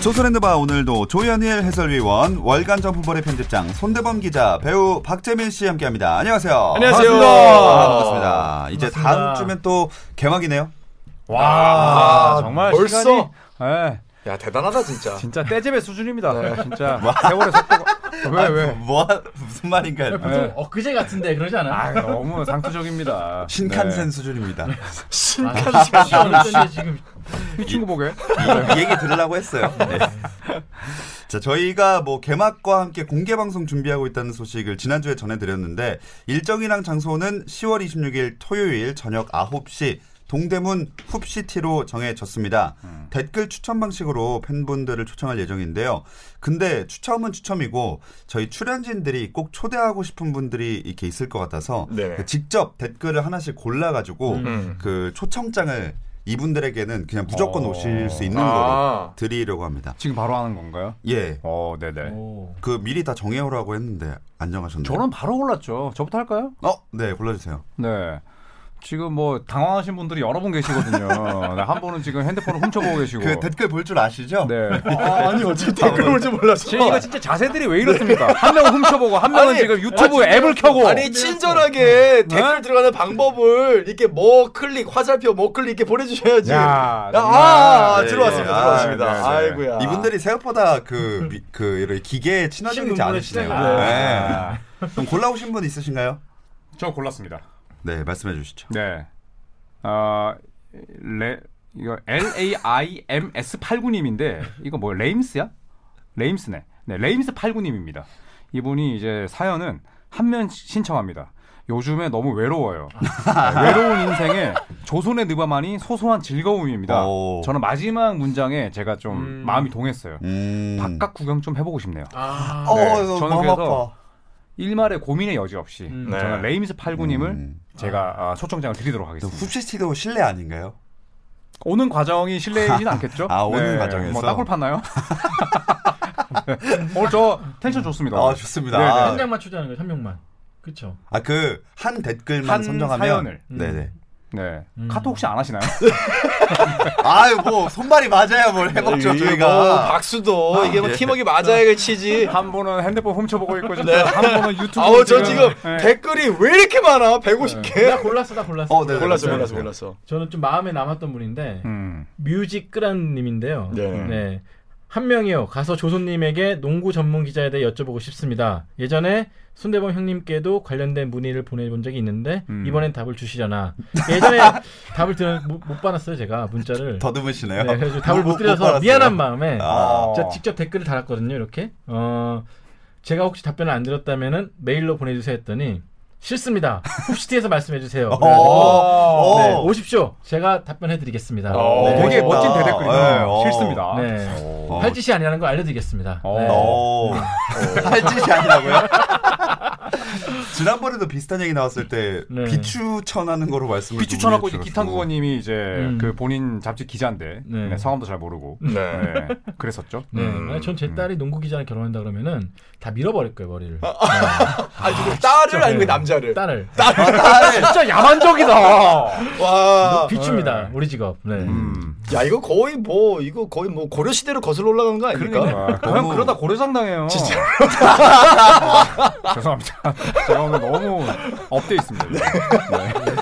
조선의 느바 오늘도 조현일 해설위원 월간 점프볼의 편집장 손대범 기자 배우 박재민 씨 함께합니다. 안녕하세요. 안녕하세요. 반갑습니다. 반갑습니다. 이제 반갑습니다. 다음 주면 또 개막이네요. 와, 아, 정말 벌써? 시간이 예, 야 대단하다 진짜. 진짜 떼집의 수준입니다. 네. 진짜 세월의 속도가 왜 왜? 뭐 무슨 말인가요? 네. 엊그제 같은데 그러지 않아? 아, 너무 상투적입니다. 신칸센 네. 수준입니다. 아, 지금 이 친구 보게. 이, 이 얘기 들으려고 했어요. 네. 자, 저희가 뭐 개막과 함께 공개 방송 준비하고 있다는 소식을 지난주에 전해드렸는데 일정이랑 장소는 10월 26일 토요일 저녁 9시 동대문 훅시티로 정해졌습니다. 댓글 추첨 방식으로 팬분들을 초청할 예정인데요. 근데 추첨은 추첨이고 저희 출연진들이 꼭 초대하고 싶은 분들이 이렇게 있을 것 같아서 네. 직접 댓글을 하나씩 골라가지고 음. 그 초청장을 이분들에게는 그냥 무조건 어. 오실 수 있는 아. 거로 드리려고 합니다. 지금 바로 하는 건가요? 예. 어, 네네. 오. 그 미리 다 정해오라고 했는데 안 정하셨나요? 저는 바로 골랐죠. 저부터 할까요? 어, 네, 골라주세요. 네. 지금 뭐 당황하신 분들이 여러 분 계시거든요. 네, 한 분은 지금 핸드폰을 훔쳐보고 계시고. 그 댓글 볼 줄 아시죠? 네. 아, 아니 어떻게 댓글을 좀 몰랐어. 지금 이거 진짜 자세들이 왜 이렇습니까? 한 명은 훔쳐보고 한 명은 아니, 지금 유튜브 앱을 켜고. 아니 친절하게 댓글 들어가는 방법을 이렇게 뭐 클릭 화살표 뭐 클릭 이렇게 보내주셔야지. 야, 아, 정말. 아, 네, 들어왔습니다. 네. 들어왔습니다. 아, 네, 네. 아이고야. 이분들이 생각보다 그, 미- 그, 이런 기계에 친화적이지 않으시네요. 네. 그럼 골라오신 분 있으신가요? 저 골랐습니다. 네, 말씀해 주시죠. 네. 어, 레, 이거 LAIMS 89님인데 이거 뭐 레임스야? 레임스네. 네, 레임스 89님입니다. 이분이 이제 사연은 한면 신청합니다. 요즘에 너무 외로워요. 네, 외로운 인생에 조선의 느바만이 소소한 즐거움입니다. 오. 저는 마지막 문장에 제가 좀 음. 마음이 동했어요. 음. 바깥 구경 좀 해보고 싶네요. 아, 어, 네, 이거 저는 그래서 아파. 일말의 고민의 여지 없이 음. 네. 저는 레임스 89님을 음. 제가 아, 초청장을 드리도록 또 하겠습니다. 훅시티도 실내 아닌가요? 오는 과정이 실례이진 않겠죠? 아, 오는 과정에서? 뭐 땅굴 팠나요? 네. 오늘 저 텐션 좋습니다. 아, 좋습니다. 네, 네. 한 장만 초대하는 거예요, 한 명만. 그쵸. 아, 그, 한 댓글만 한 선정하면. 사연을. 네네. 네. 음. 카톡 혹시 안 하시나요? 아유, 뭐, 손발이 맞아야 뭘 해먹죠, 저희가. 뭐 박수도 이게 뭐 예. 팀워크 맞아야 치지. 한 분은 핸드폰 훔쳐보고 있고 진짜 한 분은 유튜브 아우 저 지금 네. 댓글이 왜 이렇게 많아? 150개. 나 골랐어, 나 골랐어. 어, 네, 골랐어, 네, 골랐어, 네. 골랐어. 저는 좀 마음에 남았던 분인데 음. 뮤직끄란님인데요. 네. 한 명이요. 가서 조선님에게 농구 전문 기자에 대해 여쭤보고 싶습니다. 예전에 손대범 형님께도 관련된 문의를 보내본 적이 있는데 음. 이번엔 답을 주시려나. 예전에 답을 들, 못, 못 받았어요 제가 문자를. 더듬으시네요. 네, 그래서 답을 못, 못 드려서 받았어요. 미안한 마음에 아. 제가 직접 댓글을 달았거든요. 이렇게 어 제가 혹시 답변을 안 드렸다면은 메일로 보내주세요 했더니 싫습니다. 훅시티에서 말씀해 주세요. 어. 그래가지고 네, 어. 오십시오. 제가 답변해 드리겠습니다. 어, 네. 되게. 멋진 대댓글이다. 네, 어. 싫습니다. 네. 어. 할 짓이 아니라는 거 알려드리겠습니다. 어. 네. 어. 할 짓이 아니라고요? 지난번에도 비슷한 얘기 나왔을 때 네. 비추천하는 거로 말씀을 비추천하고 좀 이제. 기탄국어님이 이제 음. 그 본인 잡지 기자인데 네. 네, 성함도 잘 모르고 네. 네, 그랬었죠. 네. 음. 전 제 딸이 농구 기자랑 결혼한다 그러면은 다 밀어버릴 거예요 머리를. 네. 아 지금 딸을 아니면 남자를. 딸을. 진짜 야만적이다. 와. 비추입니다 우리 직업. 네. 음. 야 이거 거의 뭐 이거 거의 뭐 고려 시대로 거슬러 올라간 거 아닙니까? 아, 그냥 너무- 그러다 고려장 당해요. 진짜. 죄송합니다. 제가 오늘 너무 up돼 있습니다. 네.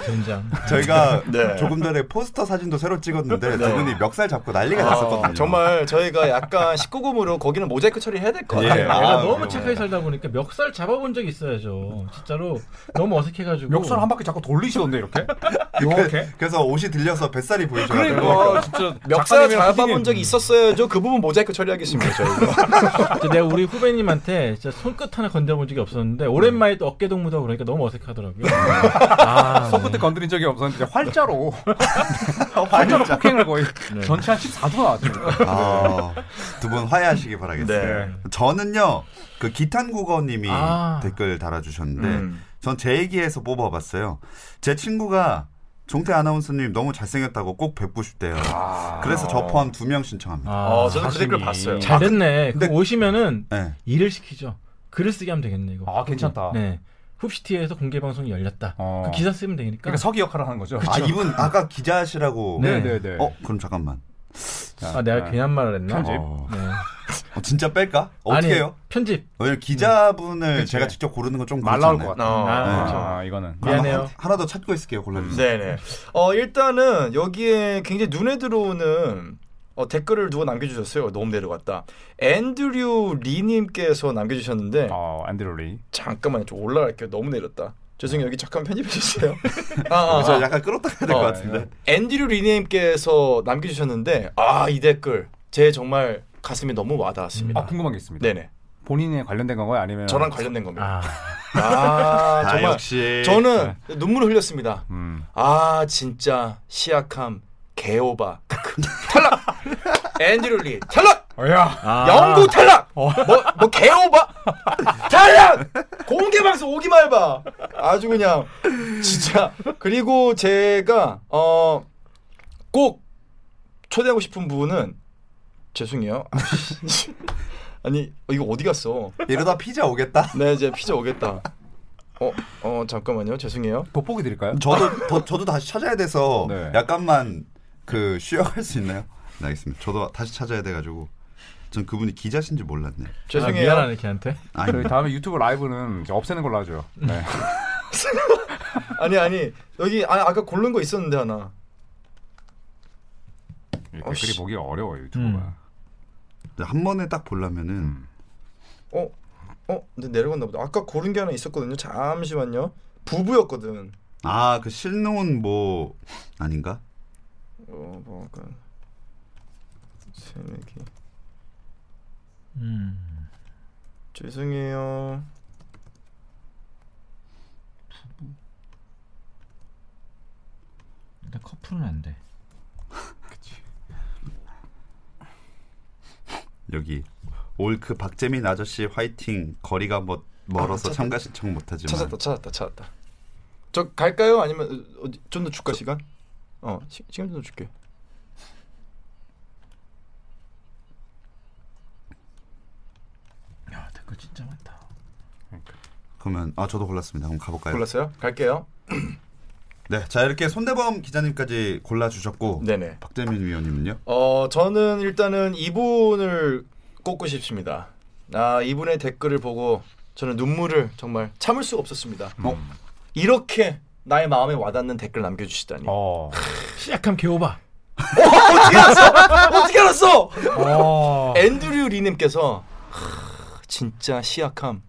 된장. 저희가 네. 조금 전에 포스터 사진도 새로 찍었는데 네. 두 분이 멱살 잡고 난리가 아, 났었거든요. 정말 저희가 약간 19금으로 거기는 모자이크 처리해야 될것 예. 같아요. 아, 내가 너무 그럼요. 착하게 살다 보니까 멱살 잡아본 적이 있어야죠. 진짜로 너무 어색해가지고. 역설 한 바퀴 자꾸 돌리시던데 이렇게? 이렇게. 그 래서 옷이 들려서 뱃살이 보이셔가지고. 그러니까 진짜 멱살 잡아본. 적이 있었어야죠. 그 부분 모자이크 처리하겠습니다. 진짜 내가 우리 후배님한테 진짜 손끝 하나 건드려본 적이 없었는데 오랜만에 또 어깨 동무다 그러니까 너무 어색하더라고요. 아, 손끝에 건드린 적이 없었는데 활자로 활자로 폭행을 거의 네. 전체 한 14도 나왔죠. 아, 두분 화해하시기 바라겠습니다. 네. 저는요, 그 기탄국어님이 아. 댓글 달아주셨는데, 음. 전제 얘기에서 뽑아봤어요. 제 친구가 종태 아나운서님 너무 잘생겼다고 꼭 뵙고 싶대요. 아. 그래서 저 포함 두 명 신청합니다. 아, 어, 저도 그. 댓글 봤어요. 잘 됐네. 근데- 그 오시면은 네. 일을 시키죠. 글을 쓰게 하면 되겠네 이거. 아, 괜찮다. 네. 훅시티에서 공개 방송이 열렸다. 어. 그 기사 쓰면 되니까. 그러니까 서기 역할을 하는 거죠. 아, 이분 아까 기자시라고. 네. 네네네. 어, 그럼 잠깐만. 아, 내가 네. 괜한 말을 했나? 편집. 어, 네. 어, 진짜 뺄까? 어떻게 아니, 해요? 편집. 왜냐면 기자분을 그치. 제가 직접 고르는 건 좀 말. 나올 것 같아. 어. 아, 네. 그렇죠. 아, 이거는. 미안해요. 하나, 하나 더 찾고 있을게요. 골라주세요. 네네. 어 일단은 여기에 굉장히 눈에 들어오는 어, 댓글을 누가 남겨주셨어요. 너무 내려갔다. 앤드류 리님께서 남겨주셨는데 어, 앤드류 리. 잠깐만요. 좀 올라갈게요. 너무 내렸다. 죄송해요. 여기 잠깐 편집해 주세요. 아, 아, 저 아. 약간 끌었다 해야 될것 어, 같은데. 앤드류 리님께서 남겨주셨는데 아 이 댓글 제 정말 가슴에 너무 와닿았습니다. 아, 궁금한 게 있습니다. 네네. 본인에 관련된 건가요? 아니면 저랑 관련된 겁니다. 아, 아, 아, 정말 역시. 저는 눈물을 흘렸습니다. 음. 아 진짜 시약함 개오바 탈락 앤드류 리 탈락 야. 아. 영구 탈락 뭐 뭐 개오바 탈락 공개 방송 오기만 해봐 아주 그냥 진짜 그리고 제가 어 꼭 초대하고 싶은 분은 죄송해요 아니 어, 이거 어디 갔어 이러다 피자 오겠다. 네 이제 피자 오겠다 어 어 잠깐만요 죄송해요 돋보기 드릴까요? 저도 더, 저도 다시 찾아야 돼서 네. 약간만 그 쉬어갈 수 있나요? 네, 알겠습니다. 저도 다시 찾아야 돼가지고 전 그분이 기자신지 몰랐네. 아, 죄송해요 미안하네 걔한테. 아니 저희 다음에 유튜브 라이브는 이제 없애는 걸로 하죠. 네. 아니 아니 여기 아, 아까 고른 거 있었는데 하나 이 어, 댓글이 씨. 보기가 어려워요 유튜브가. 음. 한 번에 딱 보려면은 음. 어? 어? 근데 내려갔나 보다. 아까 고른 게 하나 있었거든요. 잠시만요. 부부였거든. 아 그 실놓은 뭐 아닌가? 어, 뭐 약간 새내기. 음. 죄송해요. 일단 커플은 안 돼. 여기 올크 박재민 아저씨 화이팅 거리가 뭐 멀어서 아. 참가 신청 못하지만 찾았다, 찾았다, 찾았다. 저 갈까요? 아니면 좀 더 줄까 시간? 어, 시, 시간 좀 더 줄게. 야 댓글 진짜 많다. 그러면 아 저도 골랐습니다. 그럼 가볼까요? 골랐어요? 갈게요. 네, 자 이렇게 손대범 기자님까지 골라주셨고 네네. 박재민 위원님은요? 어, 저는 일단은 이분을 꼽고 싶습니다. 아, 이분의 댓글을 보고 저는 눈물을 정말 참을 수가 없었습니다. 어? 이렇게 나의 마음에 와닿는 댓글 남겨주시다니. 어. 시약함 개오바. 어떻게 알았어? 어떻게 알았어? 어. 앤드류 리님께서 하, 진짜 시약함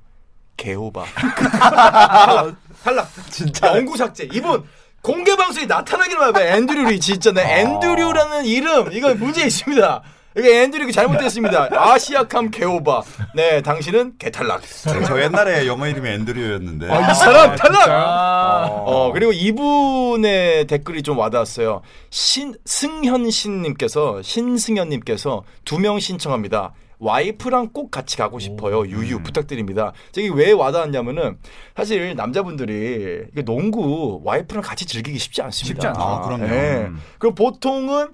개오바. 탈락. 진짜 영구 삭제. 이분 공개 방송에 나타나기만 해봐. 앤드류 리 진짜 내 앤드류라는 이름 이거 문제 있습니다. 이게 앤드류 잘못됐습니다. 아 시약함 개오바. 네, 당신은 개탈락. 네, 저 옛날에 영어 이름이 앤드류였는데 아, 이 사람 탈락. 아. 어 그리고 이분의 댓글이 좀 와닿았어요. 신 승현신 님께서 신승현 님께서 두 명 신청합니다. 와이프랑 꼭 같이 가고 싶어요. 유유 부탁드립니다. 저기 왜 와닿았냐면은 사실 남자분들이 농구 와이프랑 같이 즐기기 쉽지 않습니다. 쉽지 않죠. 아, 그럼요. 예. 음. 그리고 보통은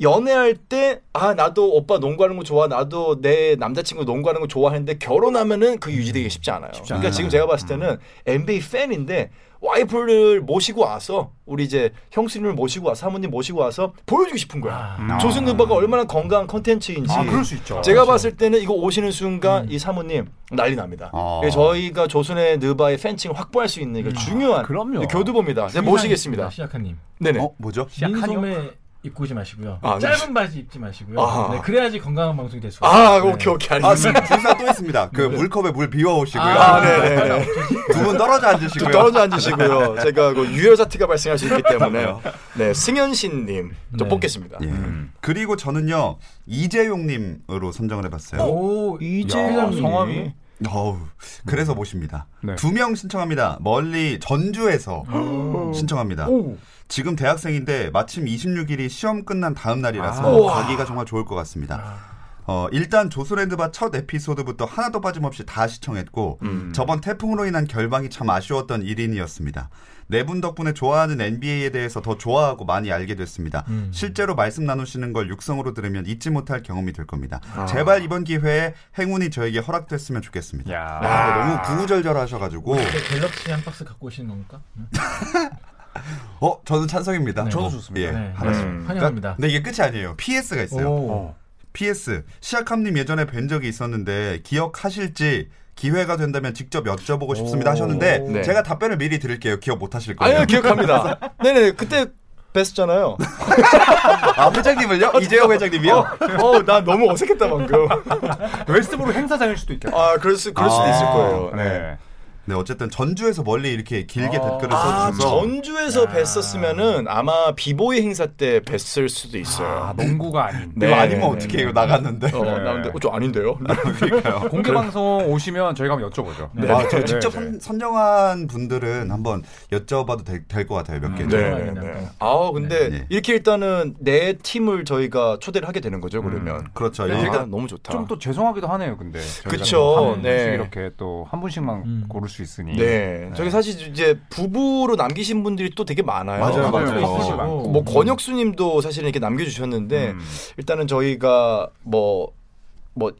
연애할 때 아 나도 오빠 농구하는 거 좋아 나도 내 남자친구 농구하는 거 좋아하는데 결혼하면은 그 유지되기 쉽지 않아요. 그러니까 않아요. 지금 제가 봤을 때는 NBA 팬인데 와이프를 모시고 와서 우리 이제 형수님을 모시고 와서 사모님 모시고 와서 보여주고 싶은 거야. 아. 조승 누바가 얼마나 건강한 컨텐츠인지. 아, 그럴 수 있죠. 제가 봤을 때는 이거 오시는 순간 이 사모님 난리 납니다. 어. 그래서 저희가 조선의 느바의 팬층을 확보할 수 있는 이거 중요한 그럼요. 교두보입니다. 네, 모시겠습니다. 시약함님. 네네. 어 뭐죠? 민소매 입고 오지 마시고요. 아, 네. 짧은 바지 입지 마시고요. 아하. 네, 그래야지 건강한 방송이 될 수가 아, 있어요. 오케이, 오케이, 아, 알겠습니다. 불사 또 있습니다. 그 물컵에 물 비워 오시고요. 아, 네네. 두분 떨어져 좀 앉으시고요. 떨어져 앉으시고요. 제가 그 유혈사태가 발생할 수 있기 때문에. 네, 승현신님 좀 네. 뽑겠습니다. 예. 그리고 저는요 이재용 님으로 선정을 해 봤어요. 오, 이재용 성함이? 어우, 그래서 모십니다. 네. 두명 신청합니다. 멀리 전주에서 신청합니다. 오. 지금 대학생인데 마침 26일이 시험 끝난 다음 날이라서 아. 가기가 정말 좋을 것 같습니다. 어, 일단 조선랜드바 첫 에피소드부터 하나도 빠짐없이 다 시청했고 음. 저번 태풍으로 인한 결방이 참 아쉬웠던 1인이었습니다. 네 분 덕분에 좋아하는 NBA에 대해서 더 좋아하고 많이 알게 됐습니다. 음. 실제로 말씀 나누시는 걸 육성으로 들으면 잊지 못할 경험이 될 겁니다. 아. 제발 이번 기회에 행운이 저에게 허락됐으면 좋겠습니다. 야. 아, 너무 구구절절하셔가지고 네, 갤럭시 한 박스 갖고 오시는 겁니까? 네. 어 저는 찬성입니다. 네. 저도 어, 좋습니다. 예, 네. 하나씩. 음. 환영합니다. 근데 이게 끝이 아니에요. PS가 있어요. 오. PS 시아캄님 예전에 뵌 적이 있었는데 기억하실지 기회가 된다면 직접 여쭤보고 싶습니다 하셨는데 네. 제가 답변을 미리 드릴게요. 기억 못 하실 거예요. 아니요, 기억합니다. 네네, 그때 뵀었잖아요. 아 회장님을요? 이재용 회장님이요? 어, 나 너무 어색했다, 방금. 웨스트브룩 행사장일 수도 있겠다. 아, 그럴 수, 그럴 수도 아, 있을 거예요. 네. 네 어쨌든 전주에서 멀리 이렇게 길게 아. 댓글을 아, 써주셔서 전주에서 뵀었으면은 아마 비보이 행사 때 뵀을 수도 있어요. 아, 농구가 아닌. 네. 이거 아니면 네, 어떻게 네. 이거 나갔는데 어, 나 근데 어, 좀 아닌데요? 그러니까요. 공개 방송 오시면 저희가 한번 여쭤보죠. 네. 아, 저 직접 네, 선, 선정한 분들은 한번 여쭤봐도 될 것 같아요 몇 개. 음. 네, 네. 네, 네. 아, 근데 네. 이렇게 일단은 내 팀을 저희가 초대를 하게 되는 거죠, 그러면. 그렇죠. 네, 일단 일단 너무 좋다. 좀 또 죄송하기도 하네요, 근데. 분씩 네. 이렇게 또 한 분씩만 음. 고를 수 있으니. 네. 저기 사실 이제 부부로 남기신 분들이 또 되게 많아요. 맞아요, 맞아요. 맞아요. 있으시고 많고. 뭐 권혁수님도 사실은 이렇게 남겨주셨는데 음. 일단은 저희가 뭐뭐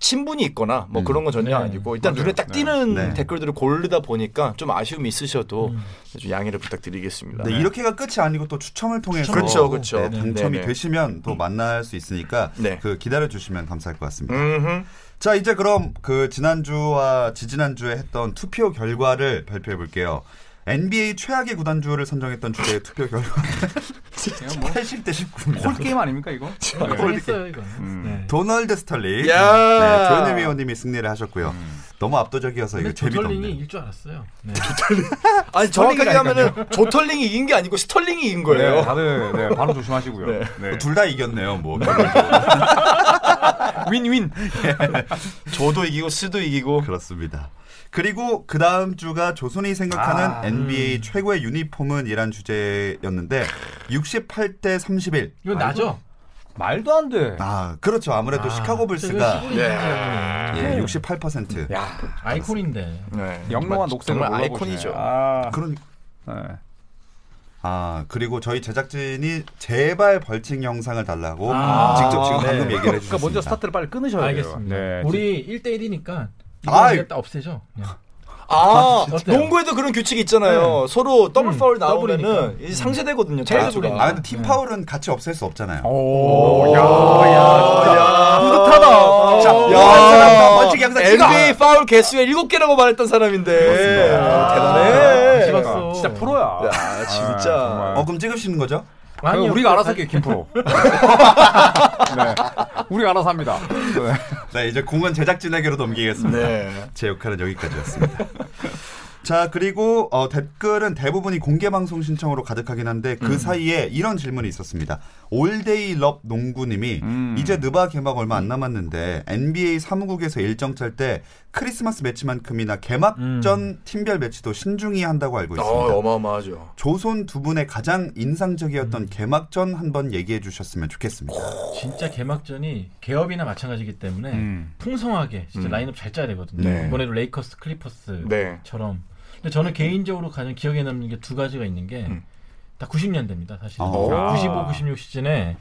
친분이 있거나 뭐 음. 그런 건 전혀 네. 아니고 일단 맞아요. 눈에 딱 네. 띄는 네. 댓글들을 고르다 보니까 좀 아쉬움이 있으셔도 음. 좀 양해를 부탁드리겠습니다. 네, 이렇게가 끝이 아니고 또 추첨을 통해서 그렇죠, 그렇죠. 네, 네, 당첨이 네. 되시면 또 만날 수 있으니까 네. 그 기다려 주시면 감사할 것 같습니다. 음흠. 자 이제 그럼 그 지난주와 지지난주에 했던 투표 결과를 발표해 볼게요. NBA 최악의 구단주를 선정했던 주제의 투표 결과 뭐 80대 19입니다. 콜드 게임 아닙니까 이거? 네. 했어요 이거. 음. 네. 도널드 스털링, 야. 네, 조현일 위원님이 승리를 하셨고요. 너무 압도적이어서 이거 근데 조털링이 재미도 없네. 이길 줄 알았어요. 네. 아니 정확하게 하면은 조털링이 이긴 게 아니고 스털링이 이긴 거예요. 네, 다들 네, 바로 조심하시고요. 네. 네. 둘다 이겼네요. 뭐 윈윈. 저도 이기고 스도 이기고 그렇습니다. 그리고 그 다음 주가 조선이 생각하는 아, NBA 최고의 유니폼은 이란 주제였는데 68대 31. 이건 나죠? 말도 안 돼. 아 그렇죠. 아무래도 아, 시카고 불스가 이거 예, 네. 68%. 야, 아이콘인데. 네. 영롱한 녹색을 정말. 아이콘이죠. 아, 그런 네. 아 그리고 저희 제작진이 제발 벌칙 영상을 달라고 아, 직접 지금 네. 방금 얘기를 해주셨습니다. 그러니까 먼저 스타트를 빨리 끊으셔야 알겠습니다. 돼요. 네. 우리 1대1이니까 이거 없애죠. 그냥. 아 어때요? 농구에도 그런 규칙이 있잖아요. 서로 더블 음, 파울. 나오면은 이제 상쇄되거든요. 아, 차이가. 아 근데 팀 파울은 같이 없앨 수 없잖아요. 오, 야, 야, 뿌듯하다. 자, 야, 벌칙 영상. NBA 파울 개수가 7개라고 말했던 사람인데. 그렇습니다. 아, 대단해. 씹었어. 진짜 프로야. 야, 진짜. 아. 어 그럼 찍으시는 거죠? 아니요, 우리가 알아서 그- 할게요, 김프로. 네. 우리가 알아서 합니다. 네. 네 이제 공은 제작진에게로 넘기겠습니다. 네. 제 역할은 여기까지였습니다. 자 그리고 어, 댓글은 대부분이 공개 방송 신청으로 가득하긴 한데 그 사이에 이런 질문이 있었습니다. 올데이 럽 농구님이 음. 이제 느바 개막 얼마 안 남았는데 NBA 사무국에서 일정 짤 때 크리스마스 매치만큼이나 개막전 팀별 매치도 신중히 한다고 알고 어, 있습니다. 어 마어마하죠. 조선 두 분의 가장 인상적이었던 개막전 한번 얘기해 주셨으면 좋겠습니다. 진짜 개막전이 개업이나 마찬가지기 때문에 음. 풍성하게 진짜 음. 라인업 잘 짜야 되거든요. 네. 이번에도 레이커스, 클리퍼스처럼. 네. 근데 저는 개인적으로 가장 기억에 남는 게 두 가지가 있는 게 다 음. 90년대입니다. 사실. 어. 은 아. 95, 96 시즌에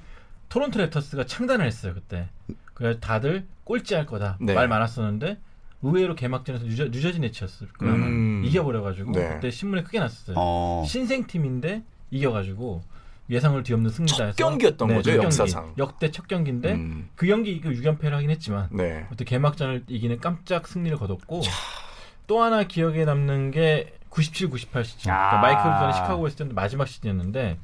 토론토 랩터스가 창단을 했어요 그때. 그래서 다들 꼴찌할 거다 네. 말 많았었는데 의외로 개막전에서 뉴저, 뉴저지 네츠였을 거예요. 음. 이겨버려가지고 네. 그때 신문에 크게 났었어요. 어, 신생팀인데 이겨가지고 예상을 뒤엎는 승리다 첫 해서 경기였던 거죠, 첫 경기. 역사상. 역대 첫 경기인데 음. 그 경기 그 6연패를 하긴 했지만 네. 그때 개막전을 이기는 깜짝 승리를 거뒀고 또 하나 기억에 남는 게 97, 98 시즌. 야. 그러니까 마이클 조던이 시카고에 있을 때 마지막 시즌이었는데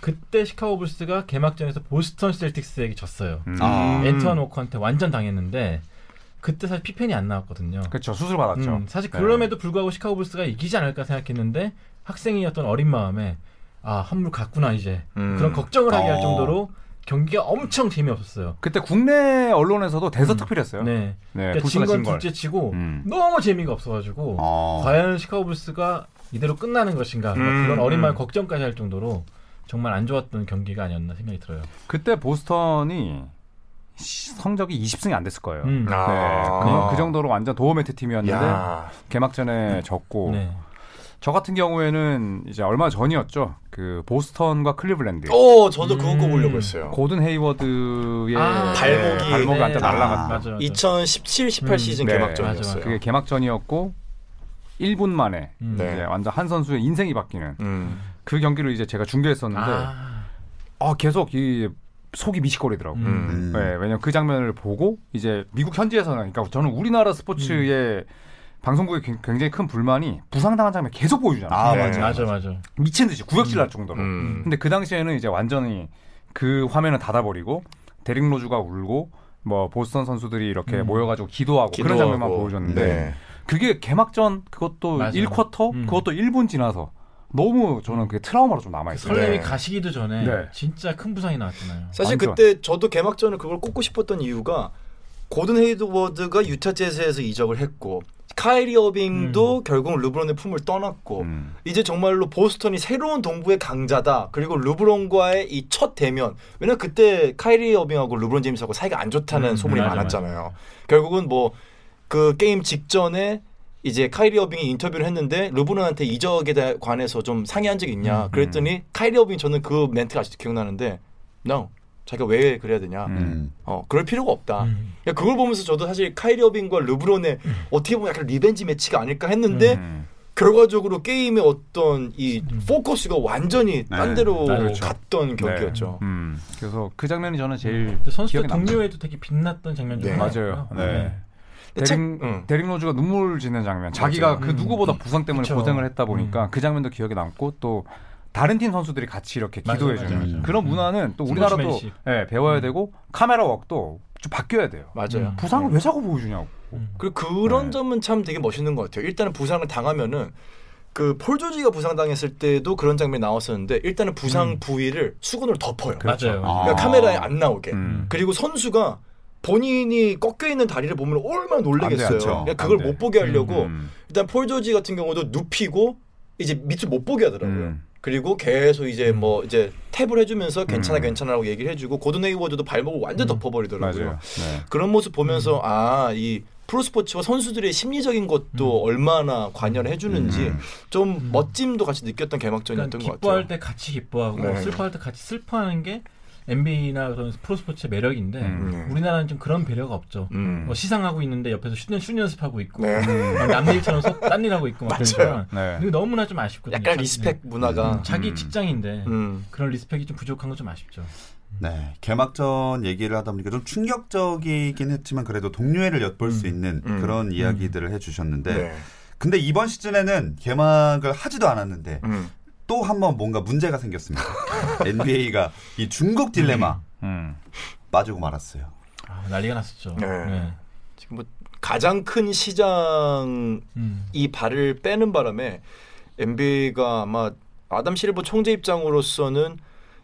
그때 시카고 불스가 개막전에서 보스턴 셀틱스에게 졌어요. 음. 아. 앤트완 워커한테 완전 당했는데 그때 사실 피펜이 안 나왔거든요. 그렇죠. 수술 받았죠. 음, 사실 네. 그럼에도 불구하고 시카고 불스가 이기지 않을까 생각했는데 학생이었던 어린 마음에 아 한물 갔구나 이제 음. 그런 걱정을 하게 할 어. 정도로 경기가 엄청 재미없었어요. 그때 국내 언론에서도 대서특필했어요. 네. 네, 그러니까 진건. 둘째 치고 음. 너무 재미가 없어가지고 어. 과연 시카고 불스가 이대로 끝나는 것인가 막 음, 그런 어린 마음 음. 걱정까지 할 정도로 정말 안 좋았던 경기가 아니었나 생각이 들어요. 그때 보스턴이 시- 성적이 20승이 안 됐을 거예요. 음. 네, 아. 그, 그 정도로 완전 도어매트 팀이었는데 야. 개막전에 졌고 네. 저 같은 경우에는 이제 얼마 전이었죠. 그 보스턴과 클리블랜드. 어, 저도 그거 음. 꼽으려고 했어요. 고든 헤이워드의 아, 발목이- 발목이 한테 네. 날라갔다. 맞아, 맞아. 2017, 18 음. 시즌 네. 개막전이었어요. 맞아, 맞아. 그게 개막전이었고 1분 만에 음. 네. 이제 완전 한 선수의 인생이 바뀌는 음. 그 경기를 이제 제가 중계했었는데 아, 아. 계속 이 속이 미식거리더라고요. 음. 음. 네, 왜냐면 그 장면을 보고 이제 미국 현지에서는 그러니까 저는 우리나라 스포츠의 방송국의 굉- 굉장히 큰 불만이 부상당한 장면 계속 보여주잖아요. 아, 네. 맞아. 맞아 맞아. 미친 듯이 구역질 날 정도로. 음. 근데 그 당시에는 이제 완전히 그 화면을 닫아버리고 데릭 로즈가 울고 뭐 보스턴 선수들이 이렇게 음. 모여가지고 기도하고, 그런 기도하고. 장면만 보여줬는데 네. 그게 개막전 그것도 맞아요. 1쿼터 음. 그것도 1분 지나서 너무 저는 그게 트라우마로 좀 남아있어요. 설렘이 네. 가시기도 전에 네. 진짜 큰 부상이 나왔잖아요. 사실 완전. 그때 저도 개막전을 그걸 꼽고 싶었던 이유가 고든 헤이드워드가 유타 재즈에서 이적을 했고 카이리 어빙도 결국 르브론의 품을 떠났고 음. 이제 정말로 보스턴이 새로운 동부의 강자다. 그리고 르브론과의 이 첫 대면. 왜냐면 그때 카이리 어빙하고 르브론 제임스하고 사이가 안 좋다는 음, 소문이 맞아, 많았잖아요. 결국은 뭐 그 게임 직전에 이제 카이리 어빙이 인터뷰를 했는데 르브론한테 이적에 대- 관해서 좀 상의한 적 있냐. 음, 그랬더니 카이리 어빙 저는 그 멘트가 아직도 기억나는데 no. 자기가 왜 그래야 되냐. 음. 음. 어, 그럴 필요가 없다. 음. 그러니까 그걸 보면서 저도 사실 카이리 어빙과 르브론의 어떻게 보면 약간 revenge match가 아닐까 했는데 음. 결과적으로 게임의 어떤 이 음. 포커스가 완전히 딴 네. 데로 아, 그렇죠. 갔던 경기였죠. 네. 음. 그래서 그 장면이 저는 제일 선수들. 동료애도 되게 빛났던 장면 중 네. 맞아요. 네. 데릭, 책- 응. 데릭 로즈가 눈물 짓는 장면. 자기가 그 음. 누구보다 부상 때문에 그쵸. 고생을 했다 보니까 음. 그 장면도 기억에 남고 또 다른 팀 선수들이 같이 이렇게 기도해 주는 맞아, 맞아. 그런 음. 문화는 또 우리나라도 스포츠맨십. 예, 배워야 음. 되고 카메라 웍도 좀 바뀌어야 돼요. 맞아요. 음. 부상을 왜 자꾸 보여주냐고. 음. 그리고 그런 네. 점은 참 되게 멋있는 것 같아요. 일단은 부상을 당하면은 그 폴 조지가 부상당했을 때도 그런 장면이 나왔었는데 일단은 부상 음. 부위를 수건으로 덮어요. 그렇죠. 맞아요. 아. 그러니까 카메라에 안 나오게. 음. 그리고 선수가 본인이 꺾여 있는 다리를 보면 얼마나 놀라겠어요. 안 돼. 그러니까 그걸. 못 보게 하려고 음. 일단 폴 조지 같은 경우도 눕히고 이제 밑을 못 보게 하더라고요. 음. 그리고 계속 이제 음. 뭐 이제 탭을 해주면서 괜찮아 음. 괜찮아라고 얘기를 해주고 고든 헤이워드도 발목을 완전 음. 덮어버리더라고요. 네. 그런 모습 보면서 아 이 프로스포츠와 선수들의 심리적인 것도 얼마나 관여를 해주는지 음. 좀 음. 멋짐도 같이 느꼈던 개막전이었던 그러니까 것 기뻐할 같아요. 때 같이 기뻐하고 네. 슬퍼할 때 같이 슬퍼하는 게 NBA나 그런 프로스포츠의 매력인데 음. 네. 우리나라는 좀 그런 배려가 없죠. 음. 뭐 시상하고 있는데 옆에서 슛, 슛 연습하고 있고 네. 막 남일처럼 딴 일 하고 있고 막 그러니까 네. 너무나 좀 아쉽거든요. 약간 자기- respect 문화가 음, 자기 음. 직장인데 음. 그런 respect이 좀 부족한 건 좀 아쉽죠. 네. 개막전 얘기를 하다 보니까 좀 충격적이긴 했지만 그래도 동료애를 엿볼 수 음. 있는 음. 그런 이야기들을 해주셨는데 네. 근데 이번 시즌에는 개막을 하지도 않았는데 음. 또 한 번 뭔가 문제가 생겼습니다. NBA가 이 중국 딜레마 음. 빠지고 말았어요. 아, 난리가 났었죠. 네. 지금 뭐 가장 큰 시장이 음. 발을 빼는 바람에 NBA가 아마 아담 실버 총재 입장으로서는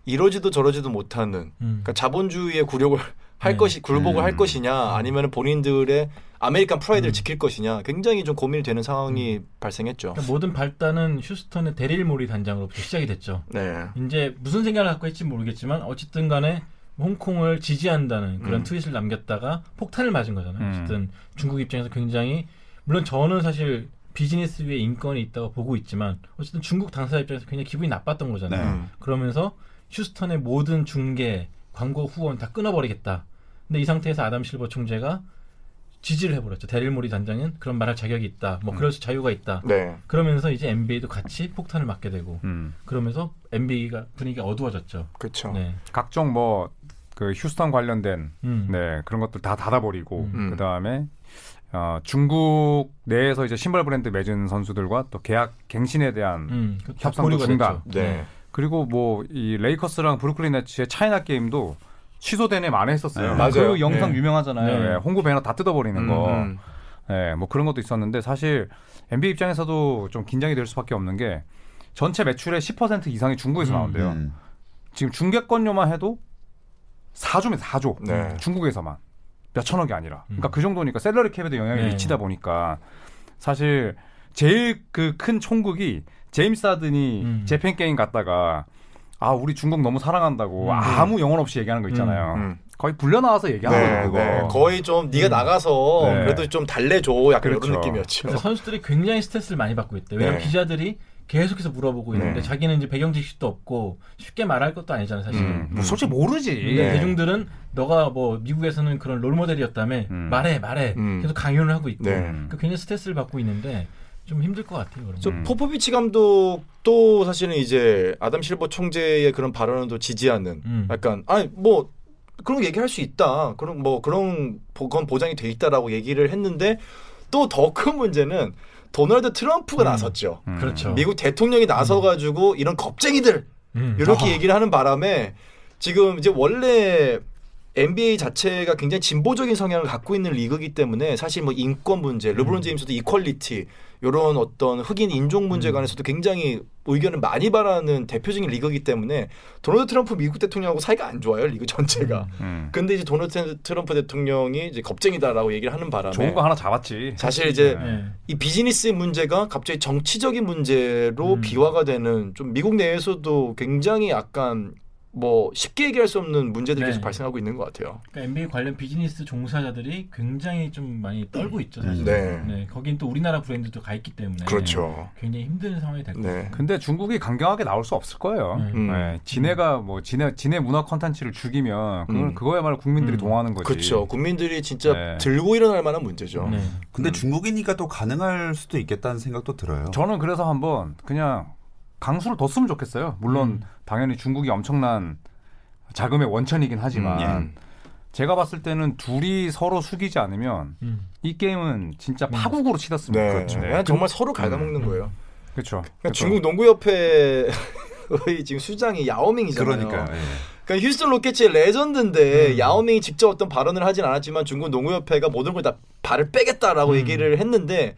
이러지도 저러지도 못하는 음. 그러니까 자본주의의 굴욕을 할 네. 것이 굴복을 할 음. 것이냐 아니면 본인들의 American pride를 음. 지킬 것이냐 굉장히 좀 고민이 되는 상황이 발생했죠. 그러니까 모든 발단은 휴스턴의 데릴 모리 단장으로부터 시작이 됐죠. 네. 이제 무슨 생각을 갖고 했지 모르겠지만 어쨌든 간에 홍콩을 지지한다는 그런 음. 트윗을 남겼다가 폭탄을 맞은 거잖아요. 음. 어쨌든 중국 입장에서 굉장히 물론 저는 사실 비즈니스 위에 인권이 있다고 보고 있지만 어쨌든 중국 당사자 입장에서 굉장히 기분이 나빴던 거잖아요. 네. 음. 그러면서 휴스턴의 모든 중계, 광고 후원 다 끊어버리겠다. 근데 이 상태에서 아담 실버 총재가 지지를 해버렸죠. 데릴 모리 단장은 그런 말할 자격이 있다. 뭐 그럴 수 자유가 있다. 네. 그러면서 이제 NBA도 같이 폭탄을 맞게 되고 음. 그러면서 NBA가 분위기가 어두워졌죠. 그렇죠. 네. 각종 뭐 그 휴스턴 관련된 음. 네 그런 것들 다 닫아버리고 음. 그 다음에 어, 중국 내에서 이제 신발 브랜드 맺은 선수들과 또 계약 갱신에 대한 음. 그 협상도 중단. 됐죠. 네. 그리고 뭐 이 레이커스랑 브루클린 네츠의 차이나 게임도 취소되네 만회했었어요. 네, 맞아요. 그 영상 네. 유명하잖아요. 네. 예, 홍보 배너 다 뜯어버리는 거. 음. 예, 뭐 그런 것도 있었는데 사실 NBA 입장에서도 좀 긴장이 될 수밖에 없는 게 전체 매출의 10% 이상이 중국에서 음, 나온대요. 음. 지금 중계권료만 해도 4조입니다. 4조. 네. 중국에서만 몇 천억이 아니라. 그러니까 음. 그 정도니까 셀러리 캡에도 영향이 네. 미치다 보니까 사실 제일 그 큰 총국이 제임스 하든이 음. 재팬 게임 갔다가 아 우리 중국 너무 사랑한다고 음. 아무 영혼 없이 얘기하는 거 있잖아요. 음, 음. 거의 불려 나와서 얘기하는 네, 거예요. 그거. 네. 거의 좀 네가 음. 나가서 네. 그래도 좀 달래줘 약간 그렇죠. 이런 느낌이었죠. 선수들이 굉장히 스트레스를 많이 받고 있대요. 왜냐면 네. 기자들이 계속해서 물어보고 있는데 네. 자기는 이제 배경 지식도 없고 쉽게 말할 것도 아니잖아요, 사실은. 음, 뭐 솔직히 모르지. 근데 네. 대중들은 너가 뭐 미국에서는 그런 롤 모델이었다며 음. 말해 말해 음. 계속 강요를 하고 있고 네. 그 굉장히 스트레스를 받고 있는데 좀 힘들 것 같아요. 그런 저. 포포비치 감독도 사실은 이제 아담 실버 총재의 그런 발언을 또 지지하는 음. 약간 아니 뭐 그런 거 얘기할 수 있다. 그런 뭐 그런 보- 그건 보장이 돼 있다라고 얘기를 했는데 또 더 큰 문제는 도널드 트럼프가 음. 나섰죠. 음. 그렇죠. 미국 대통령이 나서 가지고 이런 겁쟁이들 음. 이렇게 아. 얘기를 하는 바람에 지금 이제 원래 NBA 자체가 굉장히 진보적인 성향을 갖고 있는 리그이기 때문에 사실 뭐 인권 문제, 르브론 제임스도 equality 이런 어떤 흑인 인종 문제 관해서도 굉장히 의견을 많이 바라는 대표적인 리그이기 때문에 도널드 트럼프 미국 대통령하고 사이가 안 좋아요 리그 전체가. 음. 근데 이제 도널드 트럼프 대통령이 이제 겁쟁이다라고 얘기를 하는 바람에 좋은 거 하나 잡았지. 사실 이제 네. 이 비즈니스의 문제가 갑자기 정치적인 문제로 음. 비화가 되는 좀 미국 내에서도 굉장히 약간 뭐 쉽게 얘기할 수 없는 문제들이 네. 계속 발생하고 있는 것 같아요. 그러니까 NBA 관련 비즈니스 종사자들이 굉장히 좀 많이 떨고 있죠, 사실. 네. 거긴 또 우리나라 브랜드도 가 있기 때문에 그렇죠. 굉장히 힘든 상황이 될 거예요. 네. 근데 중국이 강경하게 나올 수 없을 거예요. 음. 네, 지네가 뭐 지네 지네 문화 컨텐츠를 죽이면 그건 음. 그거야말로 국민들이 음. 동하는 거지. 그렇죠. 국민들이 진짜 네. 들고 일어날 만한 문제죠. 네. 근데 음. 중국이니까 또 가능할 수도 있겠다는 생각도 들어요. 저는 그래서 한번 그냥 강수를 뒀으면 좋겠어요. 물론 음. 당연히 중국이 엄청난 자금의 원천이긴 하지만 음. 제가 봤을 때는 둘이 서로 숙이지 않으면 음. 이 게임은 진짜 음. 파국으로 치닫습니다. 네. 그렇죠. 그냥 정말 서로 갉아먹는 거예요. 그렇죠. 그러니까 중국 농구협회의 지금 수장이 야오밍이잖아요. 그러니까요. 예. 그러니까 휴스턴 로켓츠의 레전드인데 음. 야오밍이 직접 어떤 발언을 하진 않았지만 중국 농구협회가 모든 걸 다 발을 빼겠다라고 음. 얘기를 했는데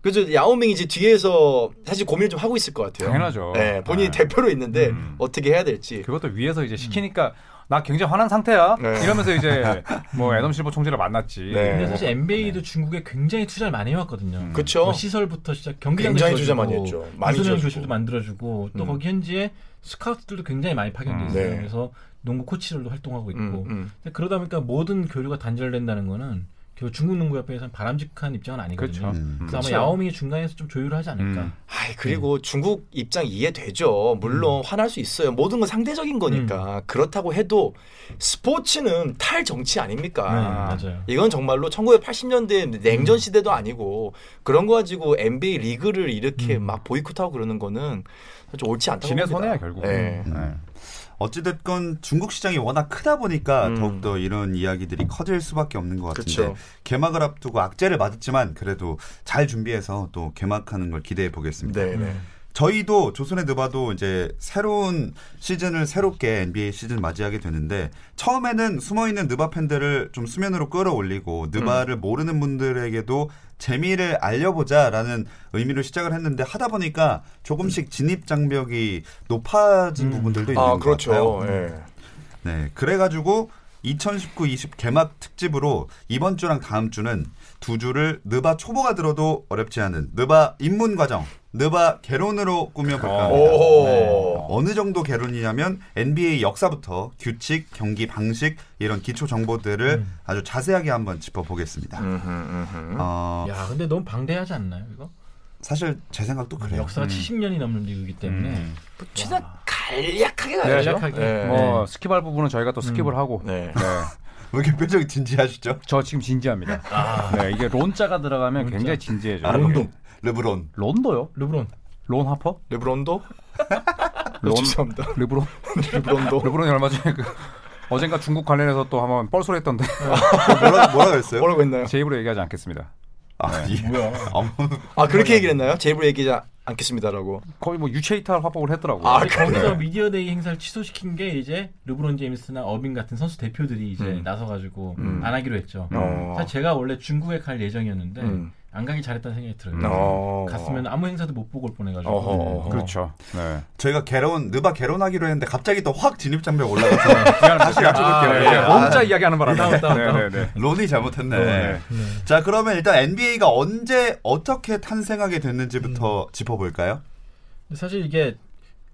그래서 야오밍이 이제 뒤에서 사실 고민을 좀 하고 있을 것 같아요. 당연하죠. 네, 본인이 네. 대표로 있는데 음. 어떻게 해야 될지. 그것도 위에서 이제 시키니까 나 굉장히 화난 상태야. 네. 이러면서 이제 뭐 애덤 실버 총재를 만났지. 네. 근데 사실 NBA도 중국에 굉장히 투자를 많이 해왔거든요. 음. 그쵸. 뭐 시설부터 시작 경기장도 굉장히 투자 많이 했죠. 많이. 교실도 만들어주고 또 음. 거기 현지에 스카우트들도 굉장히 많이 파견돼 음. 있어요. 네. 그래서 농구 코치들도 활동하고 있고 음, 음. 그러다 보니까 모든 교류가 단절된다는 거는 결국 중국 농구협회에서는 바람직한 입장은 아니거든요. 그렇죠. 음. 그래서. 아마 야오밍이 중간에서 좀 조율을 하지 않을까. 음. 아이 그리고 중국 입장 이해되죠. 물론 화날 수 있어요. 모든 건 상대적인 거니까. 그렇다고 해도 스포츠는 탈정치 아닙니까? 네, 맞아요. 이건 정말로 1980년대 냉전 시대도 아니고 그런 거 가지고 NBA 리그를 이렇게 음. 막 보이콧하고 그러는 거는 좀 옳지 않다고 지네 봅니다. 손해야 결국. 네. 네. 어찌됐건 중국 시장이 워낙 크다 보니까 음. 더욱더 이런 이야기들이 커질 수밖에 없는 것 같은데 그쵸. 개막을 앞두고 악재를 맞았지만 그래도 잘 준비해서 또 개막하는 걸 기대해 보겠습니다. 네, 네. 저희도 조선의 느바도 이제 새로운 시즌을 새롭게 NBA 시즌 맞이하게 되는데 처음에는 숨어 있는 느바 팬들을 좀 수면으로 끌어올리고 느바를 음. 모르는 분들에게도 재미를 알려보자라는 의미로 시작을 했는데 하다 보니까 조금씩 진입 장벽이 높아진 음. 부분들도 있는 아 것 그렇죠. 같아요. 예. 네, 그래가지고 2019-20 개막 특집으로 이번 주랑 다음 주는 두 주를 느바 초보가 들어도 어렵지 않은 느바 입문 과정, 느바 개론으로 꾸며볼까 합니다. 오. 네. 어느 정도 개론이냐면 NBA 역사부터 규칙, 경기 방식 이런 기초 정보들을 음. 아주 자세하게 한번 짚어보겠습니다. 음흠, 음흠. 어, 야, 근데 너무 방대하지 않나요, 이거? 사실 제 생각도 그래요. 역사가 음. 70년이 넘는 리그이기 때문에 음. 최대한 간략하게 네, 가야죠. 간략하게. 네. 뭐 skip할 부분은 저희가 또 skip을 하고. 네. 네. 왜 이렇게 표정이 진지하시죠? 저 지금 진지합니다. 네, 이게 론자가 들어가면 론자. 굉장히 진지해져요. 아, 론도. 르브론. 론도요? 르브론. 론 하퍼? 르브론도? 론 죄송합니다. 르브론? 르브론도. 르브론이 얼마 전에 그 어젠가 중국 관련해서 또 한번 뻘소리 했던데 뭐라 뭐라 그랬어요? 뭐라고 했나요? 제 입으로 얘기하지 않겠습니다. 아, 예. 뭐야? 아 그렇게 얘기를 했나요? 제 입으로 얘기하지 않겠습니다라고. 거의 뭐 유체 이탈 화법을 했더라고요. 아, 근데 거기서 네. 미디어데이 행사를 취소시킨 게 이제 르브론 제임스나 어빙 같은 선수 대표들이 이제 음. 나서가지고 음. 안 하기로 했죠. 어. 사실 제가 원래 중국에 갈 예정이었는데 음. 안 가기 잘했다는 생각이 들어요. 어. 갔으면 아무 행사도 못 보고 올 뻔해가지고. 어허, 어허. 그렇죠. 네. 저희가 개론 느바 개론하기로 했는데 갑자기 또 확 진입 장벽 올라가서 다시 아, 여쭤볼게요. 네. 예. 아, 혼자 이야기하는 바람에. 네, 네, 네. 론이 잘못했네. 네. 네. 자 그러면 일단 NBA가 언제 어떻게 탄생하게 됐는지부터 짚어볼까요? 근데 사실 이게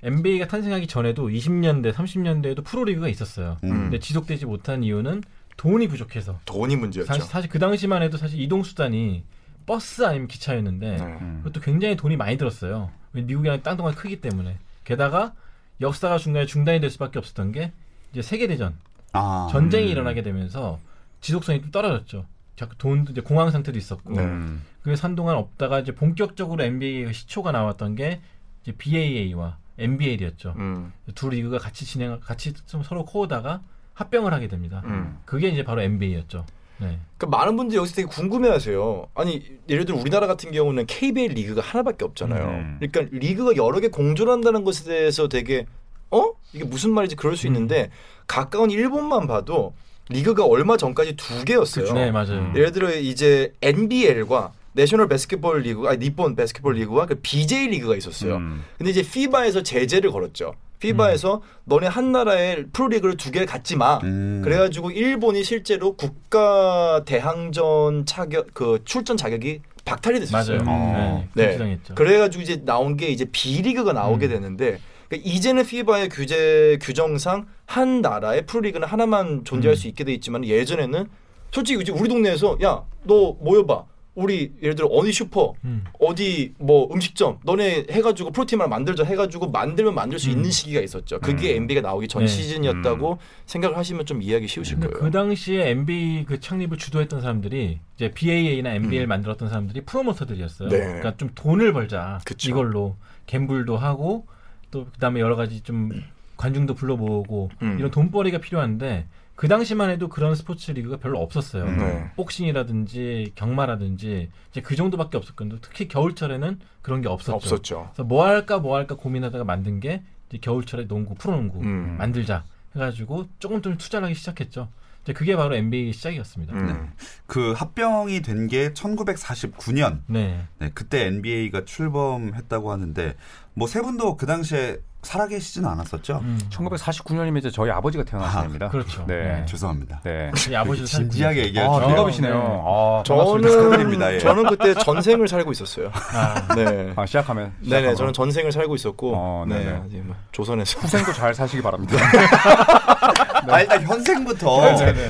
NBA가 탄생하기 전에도 20년대, 30년대에도 프로리그가 있었어요. 음. 근데 지속되지 못한 이유는 돈이 부족해서. 돈이 문제였죠. 사실, 사실 그 당시만 해도 사실 이동 수단이 버스 아니면 기차였는데 네. 음. 그것도 굉장히 돈이 많이 들었어요. 미국이랑 땅덩어리 크기 때문에. 게다가 역사가 중간에 중단이 될 수밖에 없었던 게 이제 세계 대전 아, 전쟁이 음. 일어나게 되면서 지속성이 좀 떨어졌죠. 자꾸 돈도 이제 공황 상태도 있었고. 네. 음. 그래서 한동안 없다가 이제 본격적으로 NBA 시초가 나왔던 게 이제 BAA와 NBA였죠. 음. 두 리그가 같이 진행, 같이 좀 서로 커 오다가 합병을 하게 됩니다. 음. 그게 이제 바로 NBA였죠. 네. 그 많은 분들이 여기서 되게 궁금해하세요. 아니 예를 들어 우리나라 같은 경우는 KBL 리그가 하나밖에 없잖아요. 음. 그러니까 리그가 여러 개 공존한다는 것에 대해서 되게 어 이게 무슨 말인지 그럴 수 있는데 가까운 일본만 봐도 리그가 얼마 전까지 두 개였어요. 네, 맞아요. 음. 예를 들어 이제 NBL과 National Basketball League, 아니 Nippon Basketball League와 그 BJ 리그가 있었어요. 음. 근데 이제 FIBA에서 제재를 걸었죠. FIBA에서 너네 한 나라의 프로리그를 두 개를 갖지 마. 음. 그래가지고 일본이 실제로 국가 대항전 자격 그 출전 자격이 박탈이 됐었어요. 맞아요. 어. 네. 네. 그래가지고 이제 나온 게 이제 B 리그가 나오게 음. 되는데 그러니까 이제는 피바의 규제 규정상 한 나라의 프로리그는 하나만 존재할 음. 수 있게 돼 있지만 예전에는 솔직히 이제 우리 동네에서 야 너 모여봐. 우리 예를 들어 어디 슈퍼 음. 어디 뭐 음식점 너네 해가지고 프로틴 하나 만들자 해가지고 만들면 만들 수 음. 있는 시기가 있었죠. 그게 음. NBA가 나오기 전 네. 시즌이었다고 생각을 하시면 좀 이해하기 쉬우실 거예요. 그 당시에 NBA 그 창립을 주도했던 사람들이 이제 BAA나 NBA를 만들었던 사람들이 프로모터들이었어요. 음. 네. 그러니까 좀 돈을 벌자 그쵸. 이걸로 갬블도 하고 또 그다음에 여러 가지 좀 관중도 불러 모으고 음. 이런 돈벌이가 필요한데 그 당시만 해도 그런 스포츠 리그가 별로 없었어요. 음. 네. 복싱이라든지 경마라든지 이제 그 정도밖에 없었거든요. 특히 겨울철에는 그런 게 없었죠. 없었죠. 그래서 뭐 할까 뭐 할까 고민하다가 만든 게 이제 겨울철에 농구, 프로농구 음. 만들자 해가지고 조금 좀 투자를 하기 시작했죠. 이제 그게 바로 NBA 시작이었습니다. 음. 그 합병이 된 게 1949년. 네. 네, 그때 NBA가 출범했다고 하는데 뭐 세 분도 그 당시에 살아계시지는 않았었죠. 음. 1949년이면 이제 저희 아버지가 태어나신 아, 해입니다. 그렇죠. 네. 네. 죄송합니다. 네. 살고 진지하게 계세요. 얘기하죠. 아, 네. 동갑이시네요. 네. 아, 저는. 예. 저는 그때 전생을 살고 있었어요. 아, 네. 아, 시작하면. 네네, 시작하면. 저는 전생을 살고 있었고, 어, 네. 이제 뭐 조선에서 후생도 잘 사시기 바랍니다. 아, 일단 현생부터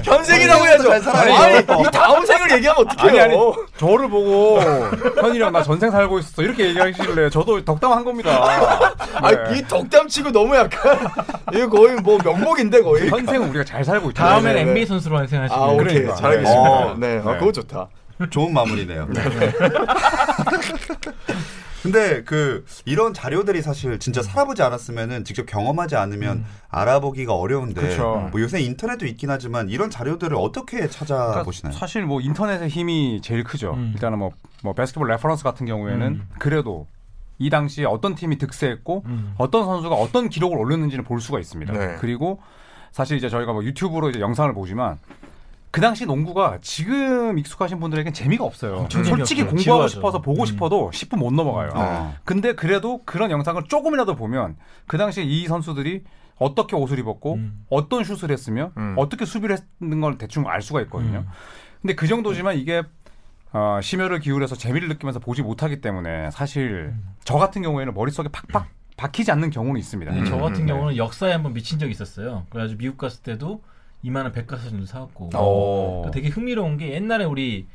현생이라고 해야죠. 잘 살아요. 아니, 이 다음 생을 얘기하면 어떡해요? 아니, 아니. 저를 보고 현이랑 나 전생 살고 있었어. 이렇게 얘기하시길래 저도 덕담한 겁니다. 아니, 네. 이 덕담 치고 너무 약간 이거 거의 뭐 명목인데 거의. 현생은 우리가 잘 살고 있다. 다음엔. NBA 선수로 한 생각하시면 아, 오케이. 그러니까. 잘하겠습니다. 어, 네, 아, 네. 그거 좋다. 좋은 마무리네요. 근데 그 이런 자료들이 사실 진짜 살아보지 않았으면은 직접 경험하지 않으면 알아보기가 어려운데 그쵸. 뭐 요새 인터넷도 있긴 하지만 이런 자료들을 어떻게 찾아보시나요? 그러니까 사실 뭐 인터넷의 힘이 제일 크죠. 음. 일단은 뭐, 뭐 Basketball Reference 같은 경우에는 음. 그래도 이 당시에 어떤 팀이 득세했고 음. 어떤 선수가 어떤 기록을 올렸는지는 볼 수가 있습니다. 네. 그리고 사실 이제 저희가 뭐 유튜브로 이제 영상을 보지만 그 당시 농구가 지금 익숙하신 분들에겐 재미가 없어요. 엄청 솔직히 재미없어요. 공부하고 지루하죠. 싶어서 보고 음. 싶어도 10분 못 넘어가요. 어. 근데 그래도 그런 영상을 조금이라도 보면 그 당시에 이 선수들이 어떻게 옷을 입었고 음. 어떤 슛을 했으며 음. 어떻게 수비를 했는 걸 대충 알 수가 있거든요. 음. 근데 그 정도지만 이게 어, 심혈을 기울여서 재미를 느끼면서 보지 못하기 때문에 사실 음. 저 같은 경우에는 머릿속에 팍팍 박히지 않는 경우는 있습니다. 저 음, 같은 네. 경우는 역사에 한번 미친 적이 있었어요. 그래가지고 미국 갔을 때도 이만한 백과사전도 사왔고 어. 또 되게 흥미로운 게 옛날에 우리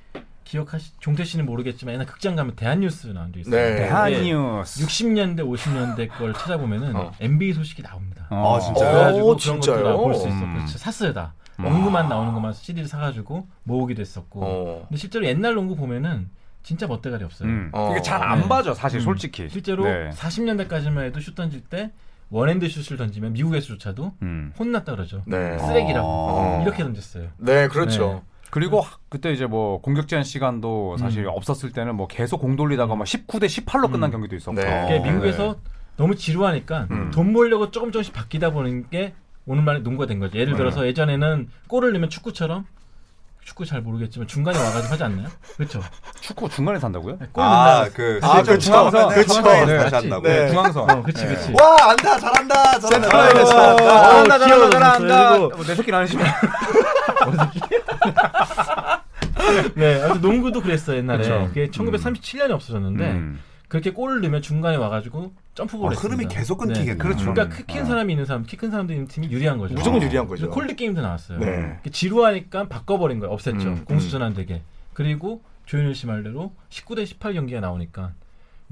기억하시 종태 씨는 모르겠지만 옛날 극장 가면 대한뉴스 나온 적 있어요. 네. 대한뉴스. 60년대 50년대 걸 찾아보면은 어. NBA 소식이 나옵니다. 어. 아, 진짜요? 그래가지고 오, 그런 진짜요? 것도 볼수 있어. 음. 그래서 샀어요 다. 음. 농구만 나오는 것만 CD를 사가지고 모으기도 했었고. 어. 근데 실제로 옛날 농구 보면은 진짜 멋대가리 없어요. 음. 어. 이게 잘안 네. 봐져 사실 음. 솔직히. 실제로 네. 40년대까지만 해도 슛 던질 때 원핸드 슛을 던지면 미국에서조차도 음. 혼났다 그러죠. 네. 쓰레기라고 어. 이렇게 던졌어요. 네, 그렇죠. 그리고 하- 그때 이제 뭐 공격 제한 시간도 사실 음. 없었을 때는 뭐 계속 공 돌리다가 막 19대 18로 끝난 음. 경기도 있었고. 네. 어, 미국에서 너무 지루하니까 음. 돈 벌려고 조금 조금씩 바뀌다 보는 게 오늘날의 농구가 된 거죠. 예를 들어서 예전에는 골을 넣으면 축구처럼 축구 잘 모르겠지만 중간에 와가지고 하지 않나요? 그렇죠. 축구 중간에 산다고요? 골 아, 넣는다. 그 아, 그렇죠. 중앙선에 그렇죠. 중앙선에서 네. 다시. 네. 중앙선. 어, 그치, 그치. 와, 안다. 잘한다. 잘한다. 귀여워, 잘한다 잘한다. 그리고- 뭐내 새끼는 아니지만. 네, 아무튼 농구도 그랬어 옛날에. 그쵸. 그게 1937년에 없어졌는데 음. 그렇게 골을 넣으면 중간에 와가지고 점프볼을 아, 흐름이. 계속 끊기겠네요. 그렇죠. 그러니까 음. 키큰 아. 사람이 있는 사람, 키 큰 사람도 있는 팀이 유리한 거죠. 무조건 어. 유리한 거죠. 콜드 게임도 나왔어요. 네. 지루하니까 바꿔버린 거예요. 없앴죠. 음, 공수 전환되게. 그리고 조현일 씨 말대로 19대 18 경기가 나오니까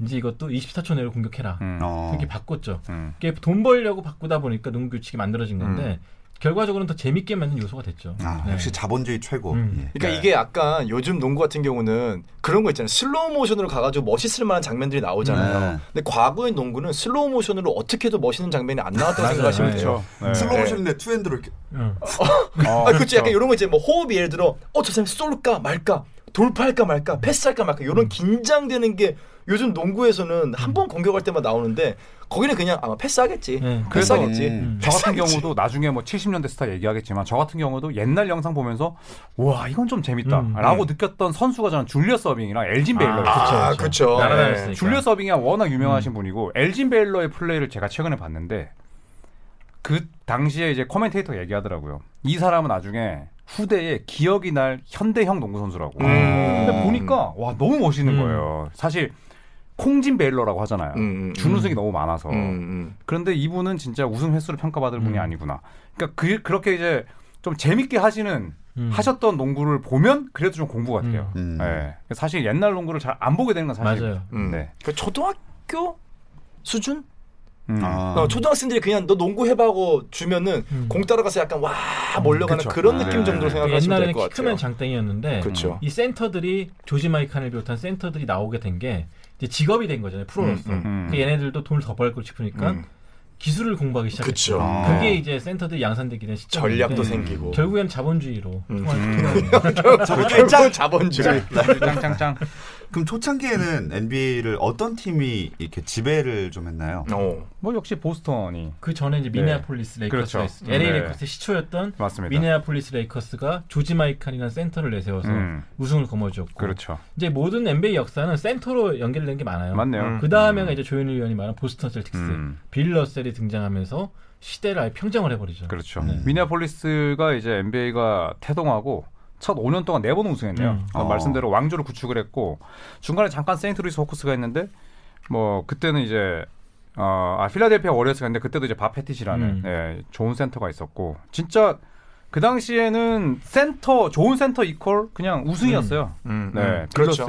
이제 이것도 24초 내로 공격해라. 음. 어. 그렇게 바꿨죠. 음. 이게 돈 벌려고 바꾸다 보니까 농구 규칙이 만들어진 건데 결과적으로는 더 재밌게 만든 요소가 됐죠. 아, 네. 역시 자본주의 최고. 음. 예. 그러니까 이게 약간 요즘 농구 같은 경우는 그런 거 있잖아요. 슬로우 모션으로 가가지고 멋있을 만한 장면들이 나오잖아요. 네. 근데 과거의 농구는 슬로우 모션으로 어떻게 해도 멋있는 장면이 안 나왔다고 생각하시면 돼요. 네. 슬로우 모션인데 two hand로 이렇게 응. 어, 아, 그렇죠. 약간 이런 거 이제 뭐 호흡이 예를 들어, 어, 저 사람 쏠까 말까, 돌파할까 말까, 패스할까 말까, 이런 긴장되는 게 요즘 농구에서는 한 번 공격할 때마다 나오는데 거기는 그냥 아마 패스하겠지. 네. 그래서 패스하겠지. 음. 저 같은 패스하겠지. 경우도 나중에 뭐 70년대 스타 얘기하겠지만 저 같은 경우도 옛날 영상 보면서 와 이건 좀 재밌다라고 음. 느꼈던 선수가 저는 줄리어스 어빙이랑 엘진 베일러 아, 아, 그렇죠. 날아다녔으니까. 줄리어스 어빙이 워낙 유명하신 분이고 엘진 베일러의 플레이를 제가 최근에 봤는데 그 당시에 이제 commentator가 얘기하더라고요. 이 사람은 나중에 후대에 기억이 날 현대형 농구 선수라고. 음. 근데 보니까 와 너무 멋있는 음. 거예요. 사실 콩진 베일러라고 하잖아요. 음, 음, 준우승이 너무 많아서. 음, 음. 그런데 이분은 진짜 우승 횟수를 평가받을 분이 음. 아니구나. 그러니까 그, 그렇게 이제 좀 재밌게 하시는 음. 하셨던 농구를 보면 그래도 좀 공부가 돼요. 음. 예. 사실 옛날 농구를 잘 안 보게 되는 건 사실. 맞아요. 음. 네. 그 초등학교 수준? 음. 아. 어, 초등학생들이 그냥 너 농구 해봐고 주면은 음. 공 따라가서 약간 와 몰려가는 그쵸. 그런 아, 느낌 네. 정도로 생각하시면 될 옛날에는 것키 같아요. 크면 장땡이었는데 그렇죠. 이 센터들이 조지 마이칸을 비롯한 센터들이 나오게 된 게 이제 직업이 된 거잖아요 프로로서. 음, 음. 그 얘네들도 돈을 더 벌고 싶으니까 음. 기술을 공부하기 시작했죠. 그쵸. 아. 그게 이제 센터들이 양산되게 된 시점인데 전략도 생기고. 결국엔 자본주의로 음. 자본주의 자본주의. 짱짱짱. 그럼 초창기에는 NBA를 어떤 팀이 이렇게 지배를 좀 했나요? 어. 뭐 역시 보스턴이 그 전에 이제 미네아폴리스 레이커스가 그렇죠. 있어요. LA 네. 레이커스의 시초였던 맞습니다. 미네아폴리스 레이커스가 조지 마이칸이라는 센터를 내세워서 음. 우승을 거머쥐었고 그렇죠. 이제 모든 NBA 역사는 센터로 연결된 게 많아요. 맞네요. 음. 그 다음에가 이제 조현일 위원이 말한 보스턴 셀틱스 음. 빌 러셀이 등장하면서 시대를 아예 평정을 해버리죠. 그렇죠. 네. 미네아폴리스가 이제 NBA가 태동하고 첫 5년 동안 4번 우승했네요. 음. 어, 어. 말씀대로 왕조를 구축을 했고 중간에 잠깐 세인트루이스 호크스가 있는데 뭐 그때는 이제 어, 아 필라델피아 워리어스가 있는데 그때도 이제 밥 페팃이라는 음. 예, 좋은 센터가 있었고 진짜 그 당시에는 센터 좋은 센터 equal 그냥 우승이었어요. 음, 네, 음. 그렇죠.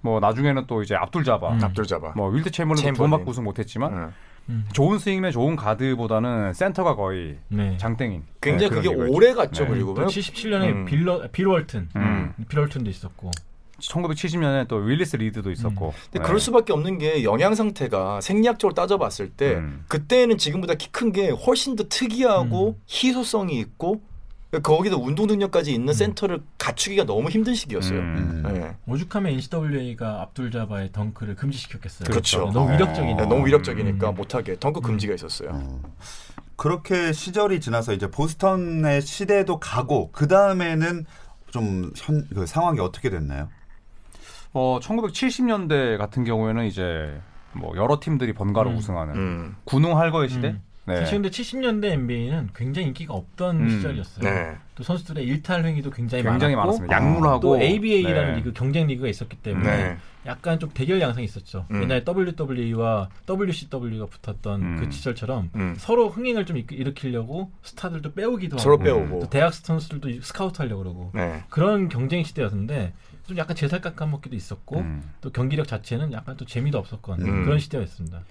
뭐 나중에는 또 이제 압둘 자바. 음. 압둘 자바. 뭐 윌트 체임벌린. 두 번밖에 우승 못했지만 음. 음. 좋은 스윙맨 좋은 가드보다는 센터가 거의 네. 장땡인. 굉장히 네, 그게. 오래 갔죠. 네. 그리고 또 77년에 음. 빌러 빌 월튼, 음. 빌 월튼도 있었고. 1970년에 또 윌리스 리드도 있었고. 근데 네. 그럴 수밖에 없는 게 영양 상태가 생리학적으로 따져봤을 때 음. 그때는 지금보다 키 큰 게 훨씬 더 특이하고 음. 희소성이 있고 거기다 운동 능력까지 있는 센터를 갖추기가 너무 힘든 시기였어요. 음. 네. 오죽하면 NCAA가 압둘 자바의 덩크를 금지시켰겠어요. 그렇죠. 너무 어. 위력적이니까. 네, 너무 위력적이니까 음. 못하게 덩크 금지가 있었어요. 어. 그렇게 시절이 지나서 이제 보스턴의 시대도 가고 그 다음에는 좀 현, 그 상황이 어떻게 됐나요? 어, 1970년대 같은 경우에는 이제 뭐 여러 팀들이 번갈아 음. 우승하는 음. 군웅 할거의 시대. 음. 네. 사실 근데 70년대 NBA는 굉장히 인기가 없던 음. 시절이었어요. 네. 또 선수들의 일탈 행위도 굉장히, 굉장히 많았고. 약물하고 또 ABA라는 네. 리그 경쟁 리그가 있었기 때문에 네. 약간 좀 대결 양상이 있었죠. 음. 옛날에 WWE와 WCW가 붙었던 음. 그 시절처럼 음. 서로 흥행을 좀 일- 일으키려고 스타들도 빼오기도 하고 빼오고. 또 대학 선수들도 스카우트 하려고 그러고 네. 그런 경쟁 시대였는데 좀 약간 제살 깎아먹기도 있었고 음. 또 경기력 자체는 약간 또 재미도 없었건 음. 그런 시대였습니다.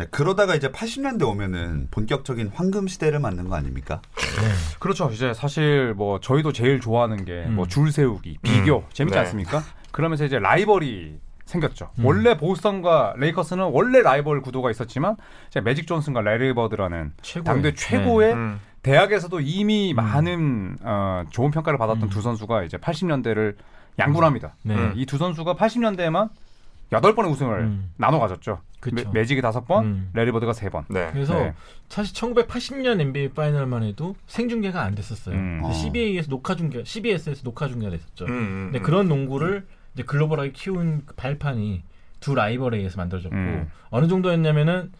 네, 그러다가 이제 80년대 오면은 본격적인 황금 시대를 맞는 거 아닙니까? 그렇죠. 이제 사실 뭐 저희도 제일 좋아하는 게 음. 뭐줄 세우기, 비교 음. 재밌지 네. 않습니까? 그러면서 이제 라이벌이 생겼죠. 음. 원래 보스턴과 레이커스는 원래 라이벌 구도가 있었지만 이제 매직 존슨과 레리 버드라는 최고의. 당대 최고의 음. 대학에서도 이미 많은 어, 좋은 평가를 받았던 음. 두 선수가 이제 80년대를 양분합니다. 네. 이 두 선수가 80년대에만 여덟 번의 우승을 음. 나눠 가졌죠. 그쵸. 매직이 다섯 번, 음. 래리 버드가 세 번. 네. 그래서 네. 사실 1980년 NBA 파이널만 해도 생중계가 안 됐었어요. 음. 근데 어. CBA에서 녹화 중계, CBS에서 녹화 중계가 됐었죠. 음, 음, 근데 음. 그런 농구를 이제 글로벌하게 키운 그 발판이 두 라이벌에 의해서 만들어졌고 음. 어느 정도였냐면은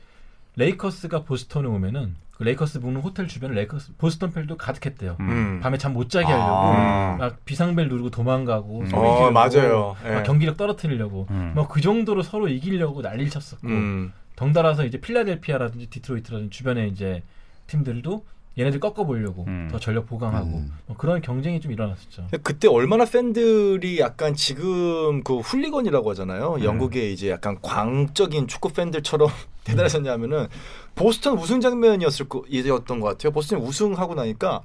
레이커스가 보스턴에 오면은 그 레이커스 묵는 호텔 주변에 레이커스 보스턴 팬도 가득했대요. 음. 음. 밤에 잠 못 자게 하려고 아. 막 비상벨 누르고 도망가고 음. 소리 어, 지르고 맞아요. 예. 막 경기력 떨어뜨리려고 음. 뭐 그 정도로 서로 이기려고 난리를 쳤었고 음. 덩달아서 이제 필라델피아라든지 디트로이트라든지 주변에 이제 팀들도 얘네들 꺾어보려고 음. 더 전력 보강하고 음. 뭐 그런 경쟁이 좀 일어났었죠. 그때 얼마나 팬들이 약간 지금 그 훌리건이라고 하잖아요. 음. 영국의 이제 약간 광적인 축구 팬들처럼 대단하셨냐면은 보스턴 우승 장면이었을 거 이었던 것 같아요. 보스턴 우승하고 나니까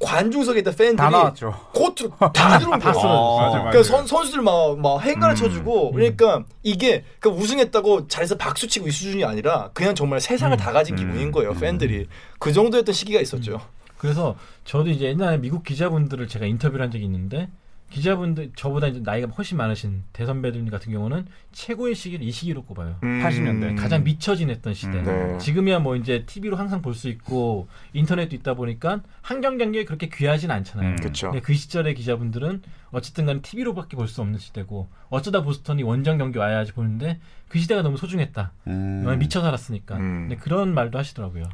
관중석에 있던 팬들이 다 나왔죠. 코트로 다 들어온 거예요. 맞아, 그러니까. 선, 선수들 막, 막 행간을 음. 쳐주고 그러니까 이게 그 우승했다고 자리에서 박수 치고 이 수준이 아니라 그냥 정말 세상을 음. 다 가진 음. 기분인 거예요 팬들이 그 정도였던 시기가 있었죠. 그래서 저도 이제 옛날에 미국 기자분들을 제가 인터뷰를 한 적이 있는데 기자분들 저보다 이제 나이가 훨씬 많으신 대선배들 같은 경우는 최고의 시기를 이 시기로 꼽아요. 음. 80년대. 가장 미쳐 지냈던 시대. 음. 네. 지금이야 뭐 이제 TV로 항상 볼 수 있고 인터넷도 있다 보니까 한경 경기에 그렇게 귀하진 않잖아요. 음. 그렇죠. 근데 그 시절의 기자분들은 어쨌든 간에 TV로밖에 볼 수 없는 시대고 어쩌다 보스턴이 원정 경기 와야지 보는데 그 시대가 너무 소중했다. 음. 미쳐 살았으니까. 음. 근데 그런 말도 하시더라고요.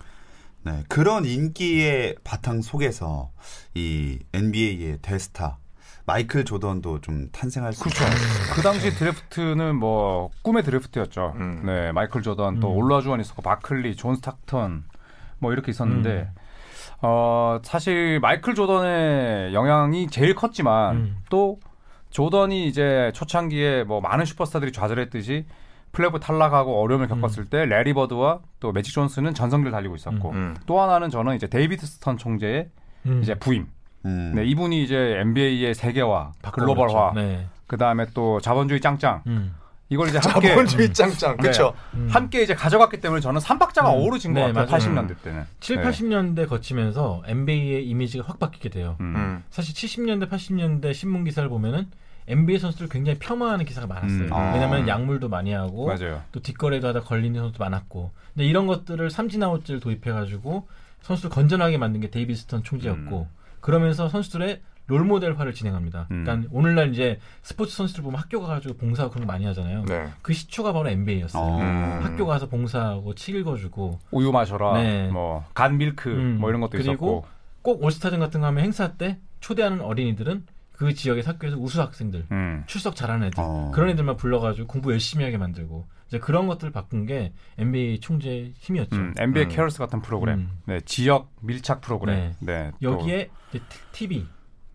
네, 그런 인기의 바탕 속에서 이 NBA의 대스타 마이클 조던도 좀 탄생할 수 그렇죠. 그 당시 드래프트는 뭐 꿈의 드래프트였죠. 음. 네, 마이클 조던 또 음. 올라주원 있었고 바클리, 존 스타크턴 뭐 이렇게 있었는데 음. 어 사실 마이클 조던의 영향이 제일 컸지만 음. 또 조던이 이제 초창기에 뭐 많은 슈퍼스타들이 좌절했듯이 플레이오프 탈락하고 어려움을 겪었을 때 래리 버드와 또 매직 존슨은 전성기를 달리고 있었고 음. 또 하나는 저는 이제 데이비드 스턴 총재의 음. 이제 부임. 음. 네, 이분이 이제 NBA의 세계화, 바꿔버렸죠. 글로벌화, 네. 그 다음에 또 자본주의 짱짱 음. 이걸 이제 함께 자본주의 짱짱 네. 그렇죠. 음. 함께 이제 가져갔기 때문에 저는 삼박자가 음. 어우러진 것 네, 같아요. 맞아요. 80년대 때는. 7, 네. 80년대 거치면서 NBA의 이미지가 확 바뀌게 돼요. 음. 음. 사실 70년대, 80년대 신문 기사를 보면은 NBA 선수들 굉장히 폄하하는 기사가 많았어요. 음. 아. 왜냐하면 약물도 많이 하고 맞아요. 또 뒷거래도 하다 걸리는 선수도 많았고. 근데 이런 것들을 삼진 아웃제를 도입해가지고 선수를 건전하게 만든 게 데이비드 스턴 총재였고 그러면서 선수들의 롤 모델화를 진행합니다. 음. 그러니까 오늘날 이제 스포츠 선수들 보면 학교 가가지고 봉사하고 그런 거 많이 하잖아요. 네. 그 시초가 바로 NBA였어요. 어. 음. 학교 가서 봉사하고 책 읽어주고 우유 마셔라, 네. 뭐 Got Milk, 음. 뭐 이런 것도 그리고 있었고. 꼭 올스타전 같은 거 하면 행사 때 초대하는 어린이들은 그 지역의 학교에서 우수 학생들 음. 출석 잘하는 애들 어. 그런 애들만 불러가지고 공부 열심히 하게 만들고 이제 그런 것들을 바꾼 게 NBA 총재의 힘이었죠. 음, NBA 음. Cares 같은 프로그램, 음. 네, 지역 밀착 프로그램, 네, 또- 여기에 이제 TV,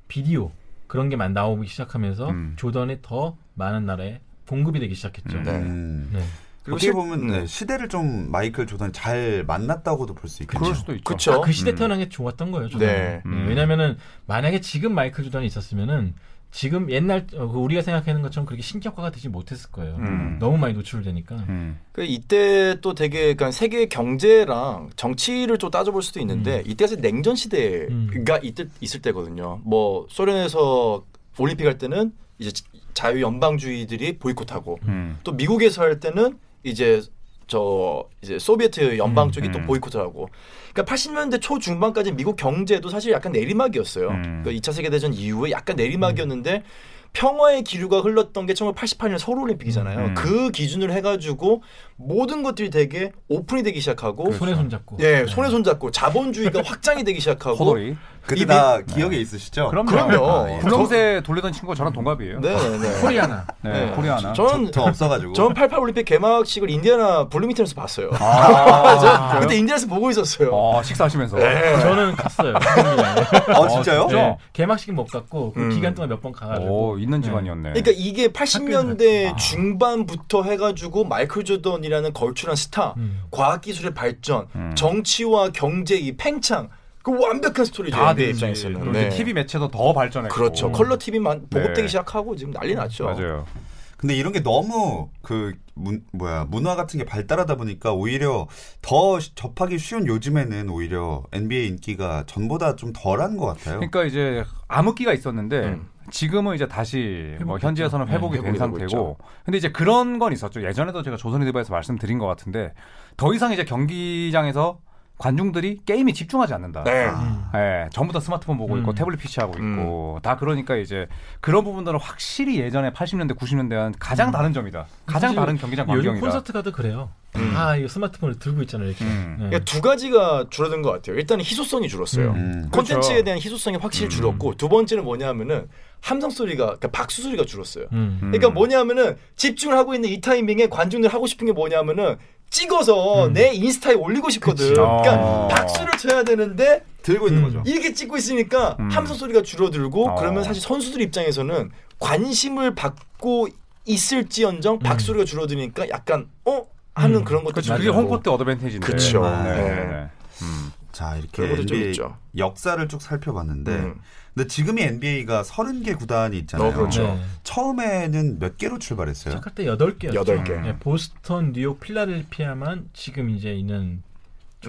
비디오 그런 게 막 나오기 시작하면서 음. 조던이 더 많은 나라에 공급이 되기 시작했죠. 음. 네. 음. 네. 그리고 어떻게 실- 보면 네. 네, 시대를 좀 마이클 조던이 잘 만났다고도 볼 수 있겠죠. 그럴 수도 있죠. 그쵸. 아, 그 시대 음. 태어난 게 좋았던 거예요. 조던은. 네. 음. 왜냐면은 만약에 지금 마이클 조던이 있었으면은 지금 옛날 어, 그 우리가 생각하는 것처럼 그렇게 신격화가 되지 못했을 거예요. 음. 너무 많이 노출되니까. 음. 그 이때 또 되게 그러니까 세계 경제랑 정치를 좀 따져볼 수도 있는데 이때가 사실 냉전 시대가 음. 이때 있을 때거든요. 뭐 소련에서 올림픽 할 때는 이제 자유 연방주의들이 보이콧하고 음. 또 미국에서 할 때는 이제 저 이제 소비에트 연방 음, 쪽이 또 음. 보이콧을 하고 그러니까 80년대 초 중반까지 미국 경제도 사실 약간 내리막이었어요. 음. 그러니까 2차 세계 대전 이후에 약간 내리막이었는데 평화의 기류가 흘렀던 게 1988년 서울 올림픽이잖아요. 음. 그 기준을 해 가지고 모든 것들이 되게 오픈이 되기 시작하고 손에 손잡고. 예, 손에 손잡고 자본주의가 확장이 되기 시작하고 호돌이. 그때 이 다 기억에 있으시죠? 그럼요. 그럼요. 아, 예. 돌리던 친구가 저랑 동갑이에요. 네, 네. 코리아나. 네, 네. 코리아나. 저는 저 없어가지고. 저는 88 올림픽 개막식을 인디아나 블루밍턴에서 봤어요. 아, 저 그때 인디아나에서 보고 있었어요. 어, 식사하시면서. 네. 저는 갔어요. 어, 진짜요? 네. 개막식은 못 갔고 그 음. 기간 동안 몇 번 가가지고. 오, 있는 집안이었네. 그러니까 이게 80년대 아. 중반부터 해가지고 마이클 조던이라는 걸출한 스타, 음. 과학기술의 발전, 음. 정치와 경제 이 팽창, 그 완벽한 스토리죠. 다 NBA 되지. 입장에서는. 그리고 네. 이제 TV 매체도 더 발전했고. 그렇죠. 컬러 TV만 보급되기 네. 시작하고 지금 난리 났죠. 맞아요. 근데 이런 게 너무 그 문, 뭐야 문화 같은 게 발달하다 보니까 오히려 더 시- 접하기 쉬운 요즘에는 오히려 NBA 인기가 전보다 좀 덜한 것 같아요. 그러니까 이제 암흑기가 있었는데 음. 지금은 이제 다시 뭐. 현지에서는 회복이 네, 된 상태고 근데 이제 그런 건 있었죠. 예전에도 제가 조선일보에서 말씀드린 것 같은데 더 이상 이제 경기장에서 관중들이 게임에 집중하지 않는다. 네. 음. 예, 전부 다 스마트폰 보고 있고 음. 태블릿 PC 하고 있고 다 그러니까 이제 그런 부분들은 확실히 예전에 80년대 90년대와는 가장 다른 점이다. 가장 다른 경기장 요즘 광경이다. 콘서트 가도 그래요. 음. 다 이거 스마트폰을 들고 있잖아요. 이렇게. 음. 네. 그러니까 두 가지가 줄어든 것 같아요. 일단은 희소성이 줄었어요. 음. 콘텐츠에 그렇죠. 대한 희소성이 확실히 줄었고 두 번째는 뭐냐면은 함성 소리가 그러니까 박수 소리가 줄었어요. 음. 음. 그러니까 뭐냐면은 집중을 하고 있는 이 타이밍에 관중들 하고 싶은 게 뭐냐면은 찍어서 음. 내 인스타에 올리고 싶거든. 그치. 그러니까 어. 박수를 쳐야 되는데 들고 있는 음. 거죠. 이렇게 찍고 있으니까 음. 함성 소리가 줄어들고 어. 그러면 사실 선수들 입장에서는 관심을 받고 있을지언정 박수 소리가 줄어드니까 약간 어 하는 음. 그런 것도 그렇죠. 좀 그게 있고. 홈코트 어드밴티지인데. 그쵸. 네, 네, 네. 네. 음. 자 이렇게 NBA. 역사를 쭉 살펴봤는데 음. 근데 지금이 NBA가 30개 구단이 있잖아요. 어, 그렇죠. 네. 처음에는 몇 개로 출발했어요? 시작할 때 8개였죠. 여덟 개. 네, 보스턴, 뉴욕, 필라델피아만 지금 이제 있는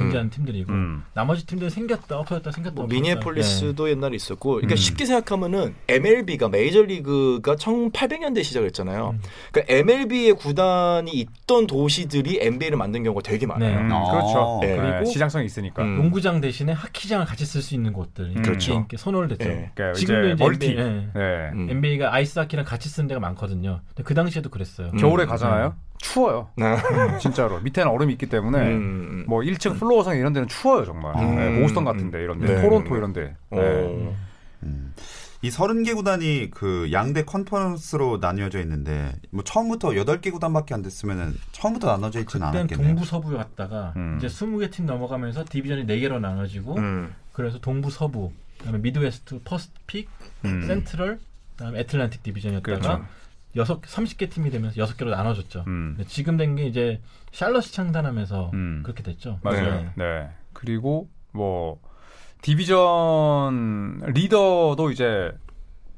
존재하는 팀들이고 음. 나머지 팀들은 생겼다 없어졌다 생겼다 뭐 없어졌다. 미니애폴리스도 옛날에 있었고 그러니까 음. 쉽게 생각하면은 MLB가 메이저리그가 1800년대 시작했잖아요. 음. 그러니까 MLB의 구단이 있던 도시들이 NBA를 만든 경우가 되게 많아요. 음, 어. 그렇죠. 네. 네, 그리고 시장성이 있으니까. 음. 농구장 대신에 하키장을 같이 쓸 수 있는 곳들 음. 그렇죠. 이렇게 선호를 됐죠. 예. 그러니까 지금도 이제 멀티. NBA, 예. 네. 음. NBA가 아이스 하키랑 같이 쓰는 데가 많거든요. 근데 그 당시에도 그랬어요. 음. 겨울에 가잖아요. 추워요. 네. 진짜로. 밑에는 얼음이 있기 때문에 음. 뭐 1층 플로어석 이런 데는 추워요, 정말. 음. 네, 보스턴 같은 데 이런 데. 네. 토론토 이런 데. 네. 어. 음. 이 30개 구단이 그 양대 컨퍼런스로 나뉘어져 있는데 뭐 처음부터 8개 구단밖에 안 됐으면은 처음부터 나눠져 있지는 않았겠네요. 동부 서부에 갔다가 음. 이제 20개 팀 넘어가면서 디비전이 4개로 나눠지고 음. 그래서 동부 서부 그다음에 미드웨스트 퍼시픽 음. 센트럴 그다음에 애틀란틱 디비전이었다가 그렇죠. 여섯 30개 팀이 되면서 6개로 나눠졌죠. 음. 근데 지금 된 게 이제 샬럿이 창단하면서 음. 그렇게 됐죠. 맞아요. 네. 네. 그리고 뭐 디비전 리더도 이제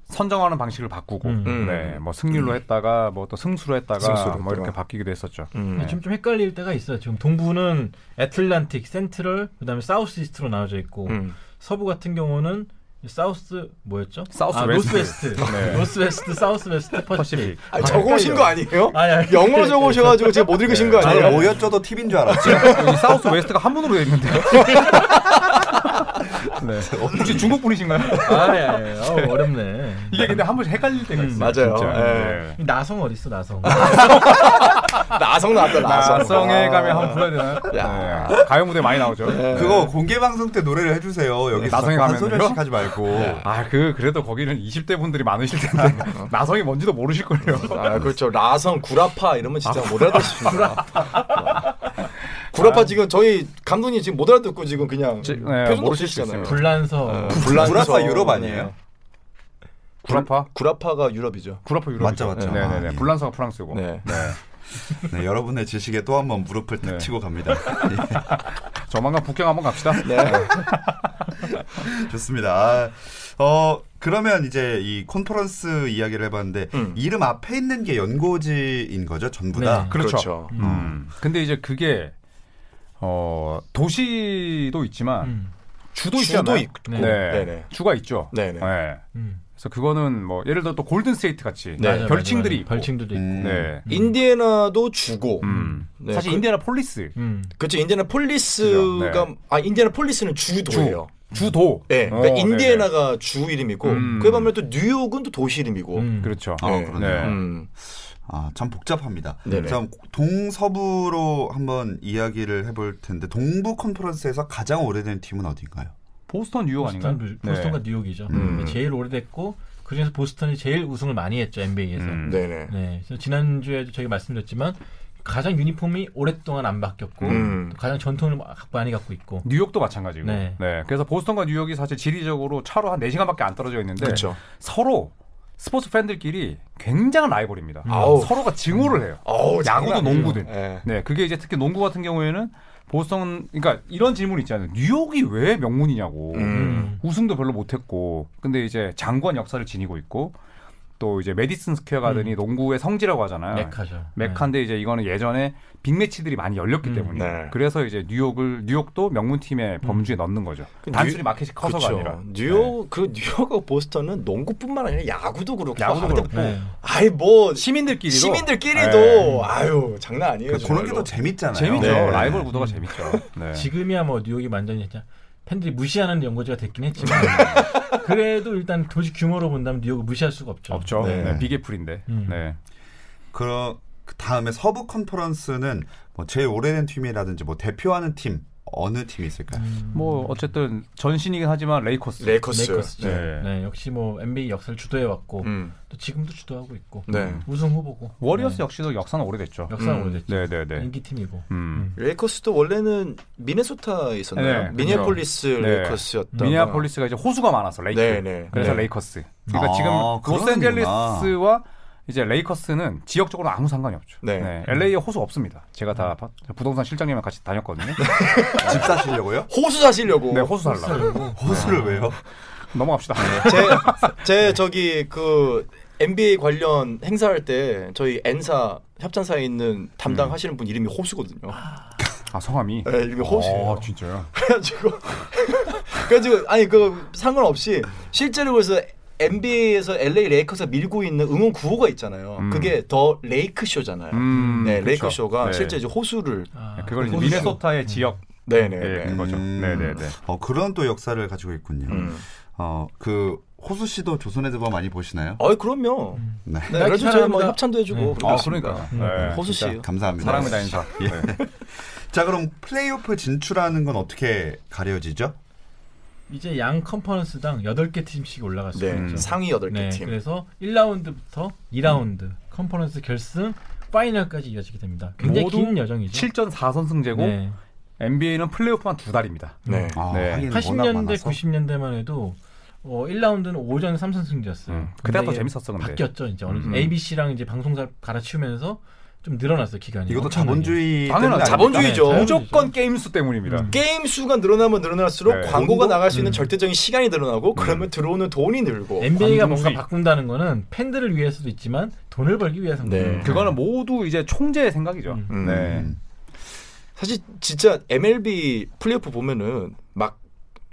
선정하는 방식을 바꾸고, 음. 네, 뭐 승률로 했다가 뭐 또 승수로 했다가 승수로 뭐 이렇게. 바뀌기도 했었죠. 음. 근데 지금 좀 헷갈릴 때가 있어요. 지금 동부는 애틀란틱, 센트럴, 그다음에 사우스 이스트로 나눠져 있고 음. 서부 같은 경우는 사우스 뭐였죠? 사우스 아, 웨스트. 노스웨스트, 네. 노스웨스트, 사우스웨스트, 퍼시픽. 아, 적어오신 거 아니에요? 아니, 아니. 영어로 적어오셔가지고 제가 못 읽으신 거 저는 아니에요? 뭐였죠도 팀인 줄 알았죠. 여기 사우스 웨스트가 한문으로 되어 있는데요. 네. 혹시 중국 분이신가요? 아니, 아니, 아우, 어렵네. 이게 근데 한 번씩 헷갈릴 때가 있어요. 맞아요. 진짜. 예. 네. 나성 어디 있어, 나성? 나성 나왔다 나성. 나성에 가면 한번 불러야 되나요? 야. 네. 가요 무대 많이 나오죠. 그거 공개 방송 때 노래를 해주세요. 여기 나성에 한 가면은요? 소절씩 하지 말고. 아, 그 그래도 거기는 20대 분들이 많으실 텐데 나성이 뭔지도 모르실 거예요. 아 그렇죠. 라성, 구라파 이러면 진짜 못 알아듣습니다. 구라파 지금 저희 감독님 지금 못 알아듣고 지금 그냥 지- 네, 모르실 수. 있어요. 불란서. 어, 구라파 유럽 아니에요? 구라파? 구라파가 유럽이죠. 구라파 유럽. 맞죠, 맞죠. 네 네네. 아, 예. 불란서가 프랑스고. 네. 네. 네, 여러분의 지식에 또 한 번 무릎을 탁 네. 치고 갑니다. 조만간 북경 한번 갑시다. 네. 좋습니다. 아, 어 그러면 이제 이 콘퍼런스 이야기를 해봤는데 음. 이름 앞에 있는 게 연고지인 거죠, 전부 다. 네. 그렇죠. 그렇죠. 음. 근데 이제 그게 어 도시도 있지만 음. 주도 주도 있잖아요. 있고. 네. 네 네. 주가 있죠. 네네. 네. 음. 그래서 그거는 뭐 예를 들어 또 골든 스테이트 같이 네. 맞아, 별칭들이 맞아, 맞아. 있고. 별칭들도 있고. 음. 네. 인디애나도 주고. 음. 네, 사실 그- 인디애나 폴리스 음. 그렇죠. 인디애나 폴리스가 네. 아 인디애나 폴리스는 주도예요. 주 도. 네. 어, 그러니까 네네. 인디애나가 주 이름이고 음. 그에 반면 또 뉴욕은 또 도시 이름이고. 음. 그렇죠. 아, 네. 그러네요. 네. 음. 아, 참 복잡합니다. 네네. 자, 동서부로 한번 이야기를 해볼 텐데 동부 컨퍼런스에서 가장 오래된 팀은 어딘가요? 보스턴 뉴욕 아닌가요? 보스턴, 보스턴과 뉴욕이죠. 음. 제일 오래됐고 그중에서 보스턴이 제일 우승을 많이 했죠 NBA에서. 음. 네네. 네. 그래서 지난주에도 저희가 말씀드렸지만 가장 유니폼이 오랫동안 안 바뀌었고 음. 또 가장 전통을 많이 갖고 있고. 뉴욕도 마찬가지고. 네. 네. 그래서 보스턴과 뉴욕이 사실 지리적으로 차로 한 4시간밖에 안 떨어져 있는데 그렇죠. 서로 스포츠 팬들끼리 굉장한 라이벌입니다. 아우. 서로가 증오를 해요. 어우, 야구도. 농구든. 네. 네, 그게 이제 특히 농구 같은 경우에는 보스턴 그러니까 이런 질문 있잖아요. 뉴욕이 왜 명문이냐고. 음. 우승도 별로 못했고, 근데 이제 장구한 역사를 지니고 있고, 또 이제 메디슨 스퀘어 가든이 농구의 성지라고 하잖아요. 메카죠. 메카인데 이제 이거는 예전에 빅매치들이 많이 열렸기 음. 때문에 네. 그래서 이제 뉴욕을 뉴욕도 명문 팀의 범주에 넣는 거죠. 그 단순히 뉴- 마켓이 커서가 그쵸. 아니라. 뉴욕 그 뉴욕하고 보스턴은 농구뿐만 아니라 야구도 그렇고 야구도 그렇고. 뭐, 네. 아이 뭐 네. 시민들끼리도 시민들끼리도 네. 아유 장난 아니에요. 그런 게. 더 재밌잖아요. 재밌죠. 네. 라이벌 구도가 재밌죠. 네. 지금이야 뭐 뉴욕이 완전히 진짜 팬들이 무시하는 연고지가 됐긴 했지만 그래도 일단 도시 규모로 본다면 뉴욕을 무시할 수가 없죠. 없죠. 네. 네. Big Apple인데. 음. 네. 그 다음에 서부 컨퍼런스는 뭐 제일 오래된 팀이라든지 뭐 대표하는 팀 어느 팀이 있을까요? 음, 뭐 어쨌든 전신이긴 하지만 레이커스. 레이커스. 레이커스죠. 네. 네. 역시 뭐 NBA 역사를 주도해 왔고 음. 또 지금도 주도하고 있고 네. 우승 후보고 워리어스 네. 역시도 역사는 오래됐죠. 역사는 음. 오래됐죠. 네, 네, 네. 인기 팀이고. 음. 레이커스도 원래는 미네소타에 있었나요? 네, 미니애폴리스 그렇죠. 네. 레이커스였다. 미니애폴리스가 이제 호수가 많았어. Lake. 네, 네. 그래서 네. 레이커스. 그러니까 아, 지금 로스앤젤레스와 이제 레이커스는 지역적으로 아무 상관이 없죠. 네. LA에 호수 없습니다. 제가 다 바- 부동산 실장님이랑 같이 다녔거든요. 집 사시려고요? 호수 사시려고. 네, 호수 살라고. 호수를 왜요? 넘어갑시다. 제, 제 저기 그 NBA 관련 행사할 때 저희 N사 협찬사에 있는 담당하시는 분 이름이 호수거든요. 아, 성함이. 네, 이름이 호수예요. 아, 진짜요? 그래가지고 그래가지고 아니 그 상관없이 실제로 그래서 NBA에서 LA 레이커스가 밀고 있는 응원 구호가 있잖아요. 음. 그게 The Lake Show잖아요. 음, 네, 그쵸. Lake Show가 네. 실제 이제 호수를 아, 그걸 이제 호수. 미네소타의 지역 네네. 예, 네. 그거죠. 음. 네, 네, 네. 어 그런 또 역사를 가지고 있군요. 음. 어그 호수 씨도 조선의 느바 많이 보시나요? 어이 그럼요. 네. 네, 그래서 저희 뭐. 협찬도 해주고 네. 아. 그러니까. 음. 네, 호수 씨. 감사합니다. 사랑합니다, 인사. 예. 네. 자 그럼 플레이오프 진출하는 건 어떻게 가려지죠? 이제 양 컨퍼런스당 8개 팀씩 올라갔어요. 네, 음. 상위 8개 네, 팀. 그래서 1라운드부터 2라운드 컨퍼런스 결승 파이널까지 이어지게 됩니다. 굉장히 모두 긴 여정이죠. 7전 4선승제고 네. NBA는 플레이오프만 두 달입니다. 네. 아, 네. 하긴 워낙 80년대, 많아서. 90년대만 해도 어, 1라운드는 오전 3선승제였어요. 음. 그때가 더 재밌었어, 근데. 바뀌었죠. 이제 어느 음. ABC랑 이제 방송사 갈아치우면서 좀 늘어났어요, 기간이. 이것도. 자본주의 아닙니까? 자본주의죠. 네, 무조건 게임 수 때문입니다. 음. 게임 수가 늘어나면 늘어날수록 네. 광고가 돈도? 나갈 수 있는 음. 절대적인 시간이 늘어나고 그러면 들어오는 돈이 늘고 NBA가 뭔가. 바꾼다는 거는 팬들을 위해서도 있지만 돈을 벌기 위해서인 네. 거예요. 그거는 모두 이제 총재의 생각이죠. 음. 음. 네. 음. 사실 진짜 MLB 플레이오프 보면은 막,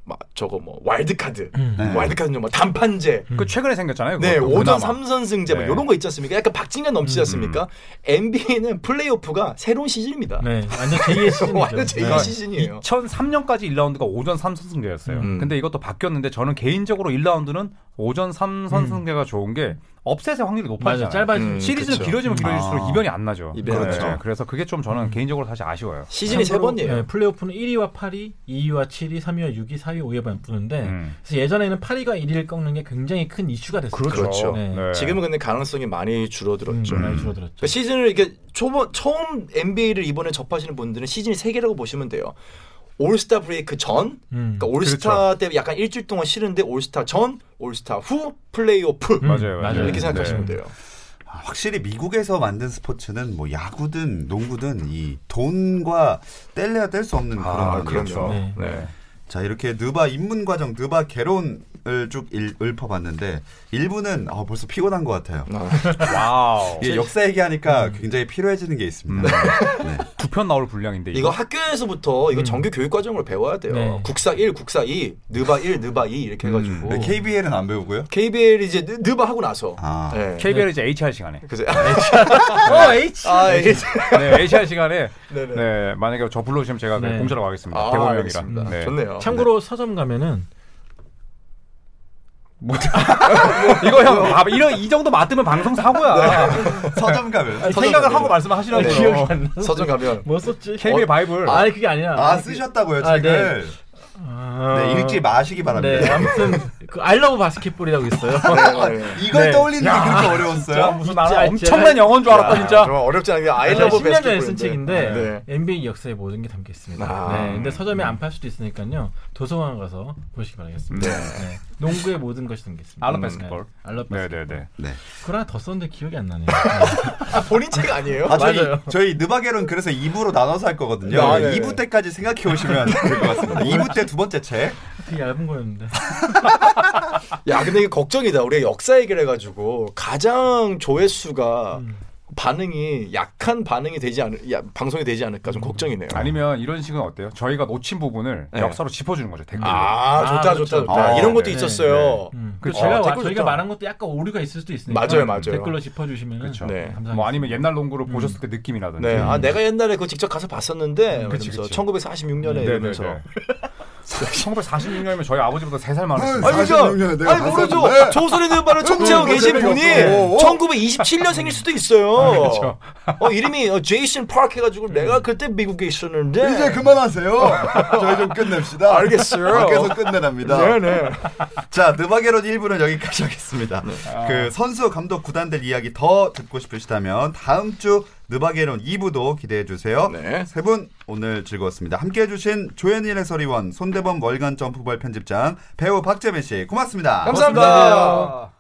막 저거 뭐 와일드카드 음. 네. 와일드카드는 뭐 단판제 그 최근에 생겼잖아요. 네, 그것도 5전 그나마. 3선승제 뭐 네. 이런 거 있지 않습니까? 약간 박진감 넘치지 음. 않습니까? NBA는 플레이오프가 새로운 시즌입니다. 네, 완전 제2의 시즌이죠. 완전 제2의 네. 시즌이에요. 2003년까지 1라운드가 5전 3선승제였어요. 음. 근데 이것도 바뀌었는데 저는 개인적으로 1라운드는 5전 3선승제가 좋은 게 업셋의 확률이 높아지잖아요. 맞아, 짧아지는 음, 시리즈는 그쵸. 길어지면 길어질수록 아. 이변이 안 나죠. 이변이 네. 없죠. 그래서 그게 좀 저는 개인적으로 사실 아쉬워요. 시즌이 세 번이에요. 네, 플레이오프는 1위와 8위, 2위와 7위, 3위와 6위, 4위, 5위만 부는데 음. 그래서 예전에는 8위가 1위를 꺾는 게 굉장히 큰 이슈가 됐어요. 그렇죠. 네. 네. 지금은 근데 가능성이 많이 줄어들었죠. 음, 많이 줄어들었죠. 그러니까 시즌을 이렇게 초반 처음 NBA를 이번에 접하시는 분들은 시즌이 세 개라고 보시면 돼요. 올스타 브레이크 전, 음. 그러니까 올스타 때 약간 일주일 동안 쉬는데 올스타 전, 올스타 후, 플레이오프 음, 맞아요, 맞아요. 이렇게 생각하시면 네. 돼요. 아, 확실히 미국에서 만든 스포츠는 뭐 야구든 농구든 이 돈과 뗄래야 뗄 수 없는 그런 아, 거죠. 그럼요. 네. 네. 자 이렇게 느바 입문 과정, 느바 개론 을쭉 일, 읊어봤는데 일부는 아, 벌써 피곤한 것 같아요. 와우. 이게 역사 얘기하니까 굉장히 피로해지는 게 있습니다. 네. 두 편 나올 분량인데 이거 학교에서부터 이거 음. 정규 교육 과정으로 배워야 돼요. 네. 국사 1, 국사 2, 느바 1, 느바 2 이렇게 해가지고 음, KBL은 안 배우고요? KBL 이제 느- 느바 하고 나서 아. 네. KBL 이제 HR 시간에. 그래서 어, H. 아, 예. 네, HR 시간에 네네. 네, 만약에 저 불러주시면 제가 네. 공짜로 가겠습니다. 아, 대본명이라. 네. 좋네요. 참고로 서점 가면은 이거 형, 아, 이런 이 정도 맞으면 방송 사고야. 서점 가면. 아니, 생각을 서점 하고 말씀하시라고요. 네. 기억이 안 나. 서점 가면 뭐 썼지? KBL 바이블. 아니 그게 아니라. 아 쓰셨다고요 아, 책을? 아, 네, 읽지 마시기 바랍니다. 네, 아무튼 그 I love basketball이라고 있어요. 네, 네. 이걸 네. 떠올리는 게 야, 그렇게 어려웠어요? 무슨 진짜 나는 엄청난 영어인 줄 알았다 진짜. 정말 어렵지 않은 게 제가 I love 10년 전에 쓴. 책인데 네. NBA 역사의 모든 게 담겨 있습니다. 아. 네, 근데 서점에 안 팔 수도 있으니까요. 도서관 가서 보시기 바라겠습니다. 네. 네. 농구의 모든 것이 담겨 있습니다. 알러 음, 바스켓볼. 네. 알러 바스켓볼. 네네네. 네. 그걸 하나 더 썼는데 기억이 안 나네요. 아, 본인 책 아니에요? 아, 저희, 맞아요. 저희 느바게론 그래서 2부로 나눠서 할 거거든요. 아, 네. 2부 때까지 생각해 오시면 될 것 같습니다. 2부 때 최근에 두 번째 책. 되게 얇은 거였는데. 야, 근데 이게 걱정이다. 우리가 역사 얘기를 해가지고 가장 조회수가 음. 반응이 약한 반응이 되지 않을, 야, 방송이 되지 않을까 좀 걱정이네요. 아니면 이런 식은 어때요? 저희가 놓친 부분을 네. 역사로 짚어주는 거죠 댓글로. 아, 좋다, 아, 좋다, 그렇죠. 좋다. 아, 이런 것도 네, 있었어요. 음. 그렇죠. 제가 아, 와- 댓글 저희가 좋다. 말한 것도 약간 오류가 있을 수도 있으니까. 맞아요, 맞아요. 댓글로 짚어주시면 그렇죠. 네. 감사합니다. 뭐 아니면 옛날 농구를 음. 보셨을 때 느낌이라든지. 네, 아 내가 옛날에 그거 직접 가서 봤었는데, 그치, 그치. 1946년에 네, 이러면서. 네, 네. 1946년이면 저희 아버지보다 3살 많으시죠. 아니, 아니, 46년에 그러니까, 아니 모르죠. 봤었는데. 조선의 청취하고 그거 계신 분이 없어. 1927년 생일 수도 있어요. 아, 그렇죠. 어, 이름이 어, 제이슨 파크 해가지고 내가 그때 미국에 있었는데. 이제 그만하세요. 저희 좀 끝냅시다. 알겠어요. 밖에서 끝내랍니다. 네네. 자, 느바게론 1부는 여기까지 하겠습니다. 그 선수, 감독, 구단들 이야기 더 듣고 싶으시다면 다음 주 느바게론 2부도 기대해 주세요. 네. 세분 오늘 즐거웠습니다. 함께 해주신 조현일 해설위원, 손대범 월간 점프볼 편집장, 배우 박재민 씨 고맙습니다. 감사합니다.